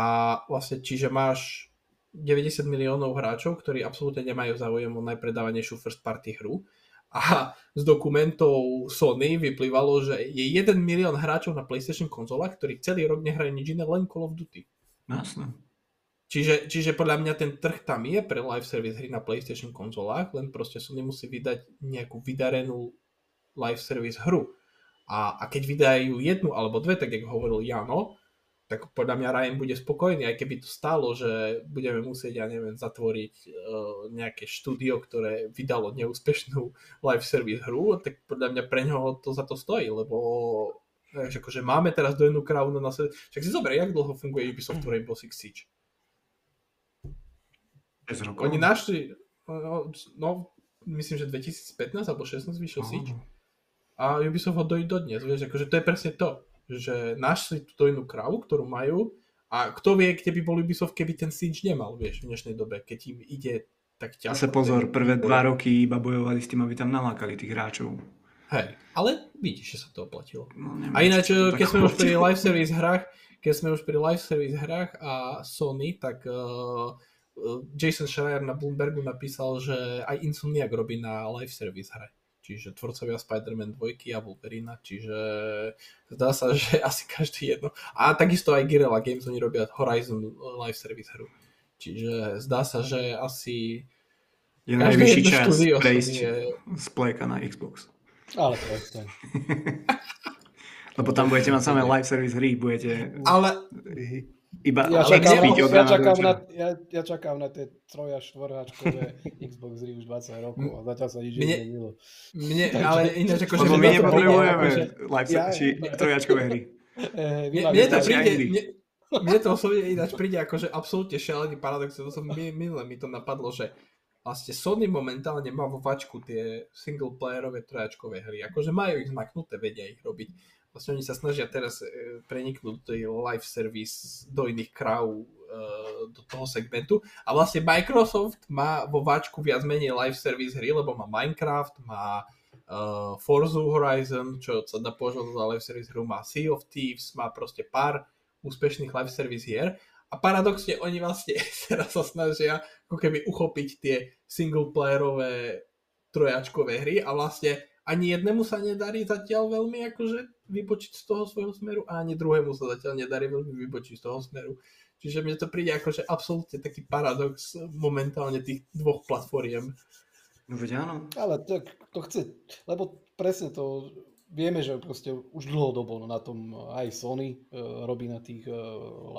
vlastne, čiže máš 90 miliónov hráčov, ktorí absolútne nemajú záujem o najpredávanejšiu first party hru. A z dokumentov Sony vyplývalo, že je 1 milión hráčov na PlayStation konzolách, ktorí celý rok nehrajú nič iné, len Call of Duty. Jasné. Čiže, čiže podľa mňa ten trh tam je pre live service hry na PlayStation konzolách, len proste Sony musí vydať nejakú vydarenú live service hru. A, a keď vydajú jednu alebo dve, tak ako hovoril Jano, tak podľa mňa Ryan bude spokojný, aj keby to stálo, že budeme musieť, ja neviem, zatvoriť uh, nejaké štúdio, ktoré vydalo neúspešnú live service hru, tak podľa mňa pre ňoho to za to stojí, lebo vieš, akože máme teraz dojnú krávu na nás. Však si zober, jak dlho funguje Ubisoft Rainbow Six Siege. 6 rokov. Oni našli, no, no myslím, že 2015 alebo 16 vyšiel. Siege a Ubisoft ho dojí dodnes, vieš, akože to je presne to, že našli tú dojnú kravu, ktorú majú a kto vie, kde by bol Ubisoft, keby ten Siege nemal, vieš, v dnešnej dobe, keď im ide tak ťažko. Zase pozor, prvé dva roky iba bojovali s tým, aby tam nalákali tých hráčov. Hej, ale vidíš, že sa to oplatilo. No, neviem, A ináč, keď sme už pri live service hrách, keď sme už pri live service hrách a Sony, tak uh, Jason Schreier na Bloombergu napísal, že aj Insomniac robí na live service hre. Čiže tvorcovia Spider-Man 2 a Wolverina, čiže zdá sa, že asi každý jedno. A takisto aj Guerrilla Games, oni robia Horizon live service hru. Čiže zdá sa, že asi Je najvyšší čas prejsť je... z Playka na Xbox. Ale presne. Lebo tam budete mať samé live service hry, budete Ale iba Ja čakám, od ja, čakám na, ja, ja čakám na tie troj až štvorháčkové Xbox hry už 20 rokov a zatiaľ sa nič nezmenilo. Mne, ale ináč. Lebo mne my nepotrebujeme akože- live Ja- či trojačkové hry. Eh, Mne, to príde, mne, mne to osobne ináč príde akože absolútne šialený paradox, to som mi- minule mi to napadlo, že vlastne Sony momentálne má vo vačku tie single playerové trojačkové hry, akože majú ich zmaknuté, vedia ich robiť. Vlastne oni sa snažia teraz e, preniknúť do live service, do iných kráv, e, do toho segmentu. A vlastne Microsoft má vo váčku viac menej live service hry, lebo má Minecraft, má uh, Forza Horizon, čo sa dá považovať za live service hru, má Sea of Thieves, má proste pár úspešných live service hier. A paradoxne oni vlastne teraz sa snažia ako keby uchopiť tie single playerové trojačkové hry a vlastne ani jednému sa nedarí zatiaľ veľmi akože vybočiť z toho svojho smeru a ani druhému sa zatiaľ nedarí veľmi vybočiť z toho smeru. Čiže mne to príde akože absolútne taký paradox momentálne tých dvoch platformiem. No veď áno. Ale to, to chce, lebo presne to vieme, že proste už dlhodobo na tom aj Sony uh, robí na tých uh,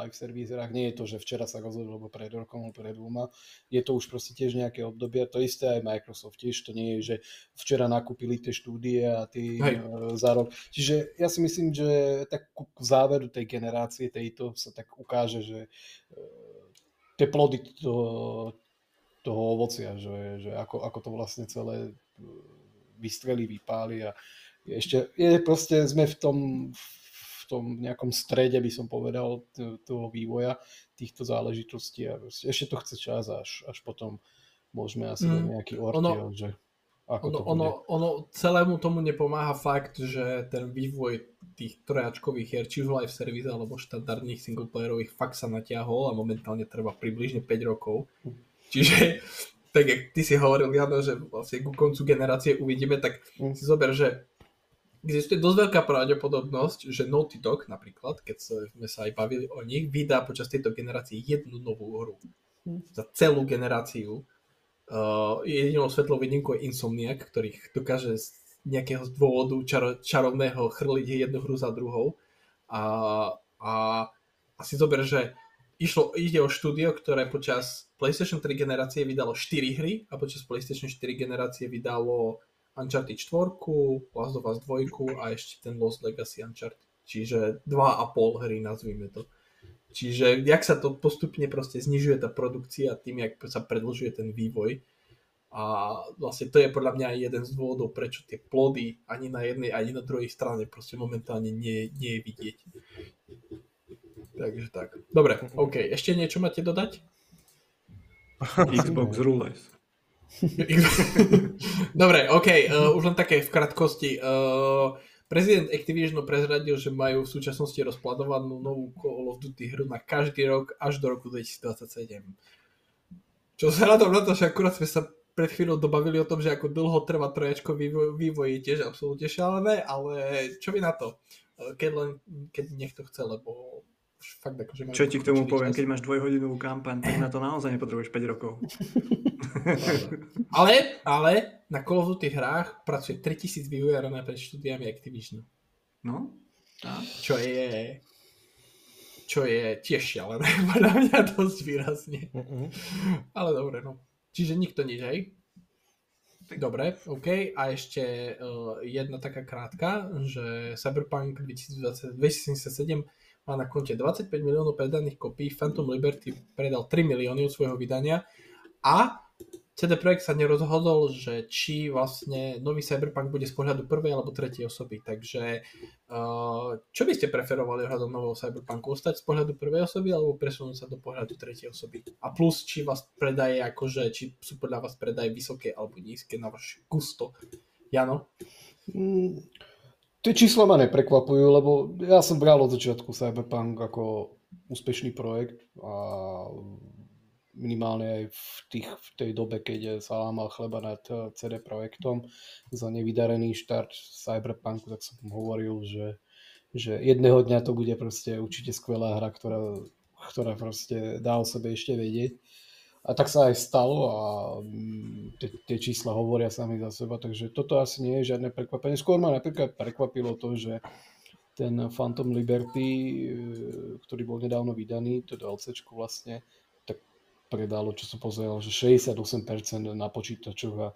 live servízerách. Nie je to, že včera sa rozhodol, lebo pred rokom, pred dvoma. Je to už proste tiež nejaké obdobie. To isté aj Microsoft tiež. To nie je, že včera nakúpili tie štúdie a tie uh, za rok. Čiže ja si myslím, že tak k záveru tej generácie tejto sa tak ukáže, že tie plody toho, toho ovocia, že, že ako, ako to vlastne celé vystrelí, vypáli a ešte je proste, sme v tom, v tom nejakom strede, by som povedal, toho vývoja týchto záležitostí a proste, ešte to chce čas až, až potom môžeme asi Mm, dať nejaký ortiel, že ako Ono, to bude. ono, ono celému tomu nepomáha fakt, že ten vývoj tých trojačkových hier, či už live service alebo štandardných singleplayerových, fakt sa natiahol a momentálne trvá približne 5 rokov. Čiže, tak jak ty si hovoril, Jano, že vlastne ku koncu generácie uvidíme, tak Mm. si zober, že existuje dosť veľká pravdepodobnosť, že Naughty Dog napríklad, keď sme sa aj bavili o nich, vydá počas tejto generácie jednu novú hru. Hm. Za celú generáciu. Uh, jedinou svetlou výnimkou je Insomniac, ktorých dokáže z nejakého dôvodu čaro, čarovného chrliť jednu hru za druhou. A, a asi zober, že išlo, ide o štúdio, ktoré počas PlayStation 3 generácie vydalo 4 hry a počas PlayStation 4 generácie vydalo Uncharted 4, Last of Us 2 a ešte ten Lost Legacy Uncharted. Čiže 2,5 hry nazvime to. Čiže jak sa to postupne proste znižuje tá produkcia tým, jak sa predlžuje ten vývoj. A vlastne to je podľa mňa aj jeden z dôvodov, prečo tie plody ani na jednej, ani na druhej strane proste momentálne nie, nie je vidieť. Takže tak. Dobre, OK. Ešte niečo máte dodať? Xbox Rules. Dobre, OK, uh, už len také v krátkosti. Uh, prezident Activisionu prezradil, že majú v súčasnosti rozplánovanú novú Call of Duty hru na každý rok až do roku 2027. Čo sa na tom na to, že akurát sme sa pred chvíľou dobavili o tom, že ako dlho trvá trojačko vývoj, vývoj je tiež absolútne šialené, ale čo vy na to? Uh, Keď len, keď niekto chce, lebo fakt akože majú Čo ti k tomu poviem, čas. keď máš dvojhodinovú kampaň, tak na to naozaj nepotrebuješ 5 rokov. Ale, ale na Call of Duty hrách pracuje 3000 vývojárov pred štúdiami Activisionu. No, tak. čo je čo je tiež šialené, podľa mňa dosť výrazne. Ale dobre, no. Čiže nikto nič, hej? Dobre, OK. A ešte uh, jedna taká krátka, že Cyberpunk 2020, 2077 má na konte 25 miliónov predaných kopí, Phantom Liberty predal 3 milióny od svojho vydania a CD Projekt sa nerozhodol, že či vlastne nový Cyberpunk bude z pohľadu prvej alebo tretej osoby. Takže uh, čo by ste preferovali ohľadom nového Cyberpunku? Ostať z pohľadu prvej osoby alebo presunúť sa do pohľadu tretej osoby? A plus, či vás predaje akože, či sú podľa vás predaje vysoké alebo nízke na váš gusto. Jano? Mm, tie čísla ma neprekvapujú, lebo ja som bral od začiatku Cyberpunk ako úspešný projekt a minimálne aj v, tých, v tej dobe, keď sa lámal chleba nad eh, CD Projektom za nevydarený štart Cyberpunku, tak som hovoril, že, že jedného dňa to bude proste určite skvelá hra, ktorá, ktorá proste dá o sebe ešte vedieť. A tak sa aj stalo a mm, tie čísla hovoria sami za seba, takže toto asi nie je žiadne prekvapenie. Skôr ma napríklad prekvapilo to, že ten Phantom Liberty, e, ktorý bol nedávno vydaný, to DLC vlastne, tak predalo, čo som pozeral, že 68% na počítačoch a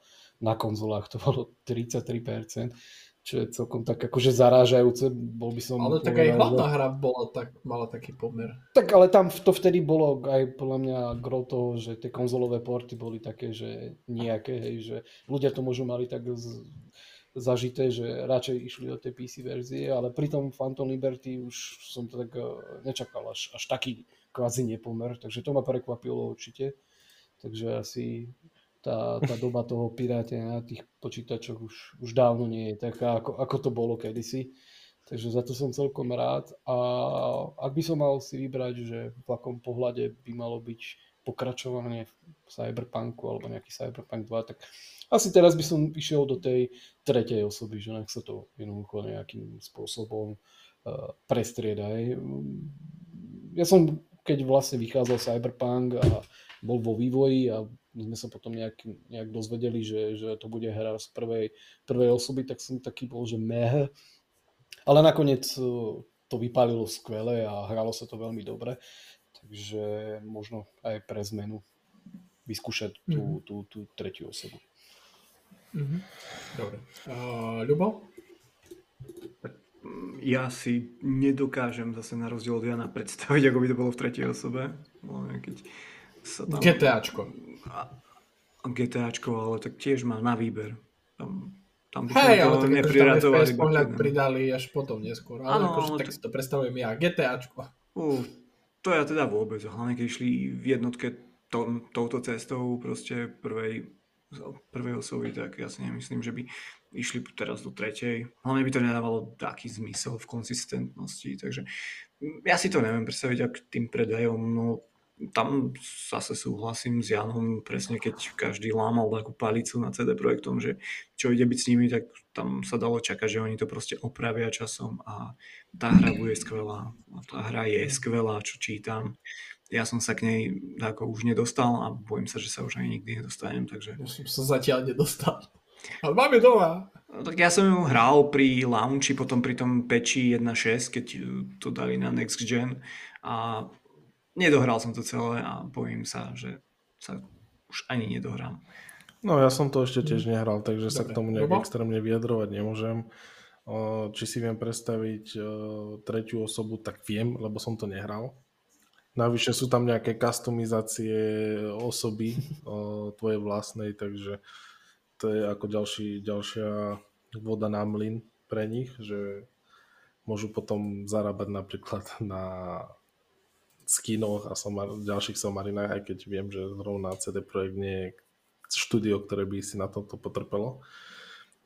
na konzolách to bolo 33% čo je celkom tak akože zarážajúce, bol by som... Ale tak aj hlavná hra bola tak, mala taký pomer. Tak ale tam to vtedy bolo aj podľa mňa gro toho, že tie konzolové porty boli také, že nejaké, hej, že ľudia to možno mali tak z, zažité, že radšej išli do tej PC verzie, ale pri tom Phantom Liberty už som to tak eh, nečakal až, až taký kvázi nepomer, takže to ma prekvapilo určite. Takže asi tá, tá doba toho piráte na tých počítačoch už, už dávno nie je taká, ako, ako to bolo kedysi. Takže za to som celkom rád. A ak by som mal si vybrať, že v akom pohľade by malo byť pokračovanie v Cyberpunku alebo nejaký Cyberpunk 2, tak asi teraz by som išiel do tej tretej osoby, že nech sa to jednoducho nejakým spôsobom uh, prestrieda. Ja som, keď vlastne vychádzal Cyberpunk a bol vo vývoji a my sme sa potom nejak, nejak dozvedeli, že, že to bude hra z prvej, prvej osoby, tak som taký bol, že meh. Ale nakoniec e, to vypálilo skvele a hralo sa to veľmi dobre. Takže možno aj pre zmenu vyskúšať tú, tú, tú, tú tretiu osobu. Mm-hmm. Dobre. Uh, Ľubo? Ja si nedokážem zase na rozdiel od Jana predstaviť, ako by to bolo v tretej osobe. Keď sa tam... GTAčko. GTAčko, ale tak tiež má na výber. Tam, tam by Hej, ale tak nepriradovali. Tam pohľad pridali až potom neskôr. Ale ano, akože, tak si to predstavujem ja. GTAčko. Uh, to ja teda vôbec. Hlavne keď išli v jednotke to, touto cestou proste prvej, prvej osoby, tak ja si nemyslím, že by išli teraz do tretej. Hlavne by to nedávalo taký zmysel v konsistentnosti, takže ja si to neviem predstaviť, ak tým predajom, no tam zase súhlasím s Janom, presne keď každý lámal takú palicu na CD Projektom, že čo ide byť s nimi, tak tam sa dalo čakať, že oni to proste opravia časom a tá hra bude skvelá. A tá hra je skvelá, čo čítam. Ja som sa k nej ako už nedostal a bojím sa, že sa už ani nikdy nedostanem, takže... Ja som sa zatiaľ nedostal. Ale máme doma. No, tak ja som ju hral pri launchi, potom pri tom peči 1.6, keď to dali na Next Gen a nedohral som to celé a bojím sa, že sa už ani nedohrám. No ja som to ešte tiež nehral, takže Dobre. sa k tomu nejak extrémne vyjadrovať nemôžem. Či si viem predstaviť tretiu osobu, tak viem, lebo som to nehral. Navyše sú tam nejaké customizácie osoby tvojej vlastnej, takže to je ako ďalší, ďalšia voda na mlyn pre nich, že môžu potom zarábať napríklad na skinoch a somar, ďalších somarinách, aj keď viem, že zrovna CD Projekt nie je štúdio, ktoré by si na tomto potrpelo.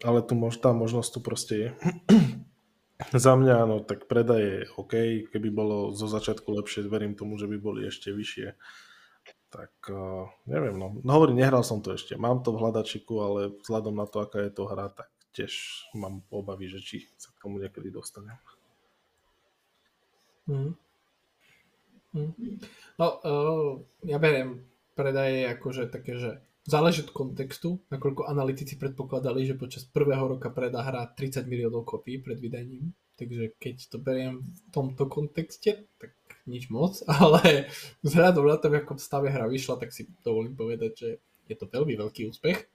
Ale tu mož, tá možnosť tu proste je. Za mňa, no tak predaj je OK, keby bolo zo začiatku lepšie, verím tomu, že by boli ešte vyššie. Tak uh, neviem, no. no hovorím, nehral som to ešte. Mám to v hľadačiku, ale vzhľadom na to, aká je to hra, tak tiež mám obavy, že či sa k tomu niekedy dostanem. Mm. No, uh, ja beriem predaje akože také, že záleží od kontextu, nakoľko analytici predpokladali, že počas prvého roka predá hra 30 miliónov kopí pred vydaním, takže keď to beriem v tomto kontexte, tak nič moc, ale vzhľadom na to, v akom stave hra vyšla, tak si dovolím povedať, že je to veľmi veľký úspech.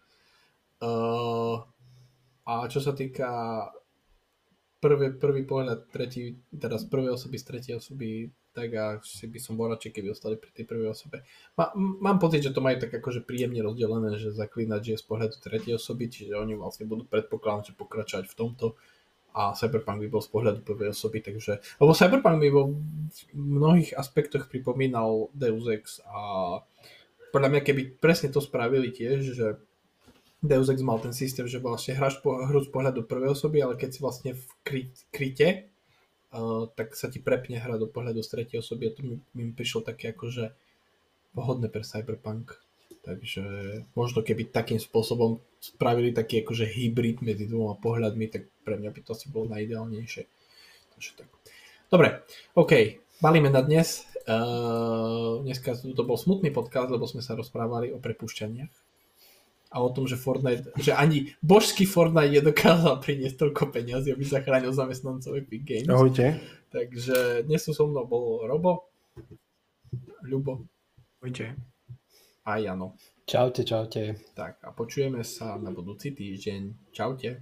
Uh, a čo sa týka prvý, prvý pohľad, tretí, teraz prvej osoby z tretej osoby tak a si by som bol radšej, keby ostali pri tej prvej osobe. Má, mám pocit, že to majú tak akože príjemne rozdelené, že zaklínať je z pohľadu tretej osoby, čiže oni vlastne budú predpokladať, že pokračovať v tomto a Cyberpunk by bol z pohľadu prvej osoby, takže, lebo Cyberpunk by vo mnohých aspektoch pripomínal Deus Ex a podľa mňa keby presne to spravili tiež, že Deus Ex mal ten systém, že vlastne hráš po, hru z pohľadu prvej osoby, ale keď si vlastne v kry, kryte, uh, tak sa ti prepne hra do pohľadu z tretej osoby a to mi, mi prišlo také akože pohodné pre Cyberpunk. Takže možno keby takým spôsobom spravili taký akože hybrid medzi dvoma pohľadmi, tak pre mňa by to asi bolo najideálnejšie. Takže tak. Dobre, OK, balíme na dnes. Uh, dneska to bol smutný podcast, lebo sme sa rozprávali o prepušťaniach a o tom, že Fortnite, že ani božský Fortnite nedokázal priniesť toľko peniazy, aby zachránil zamestnancov Epic Games. Ahojte. Takže dnes tu so mnou bol Robo, Ľubo Ahojte. a Jano. Čaute, čaute. Tak a počujeme sa na budúci týždeň. Čaute.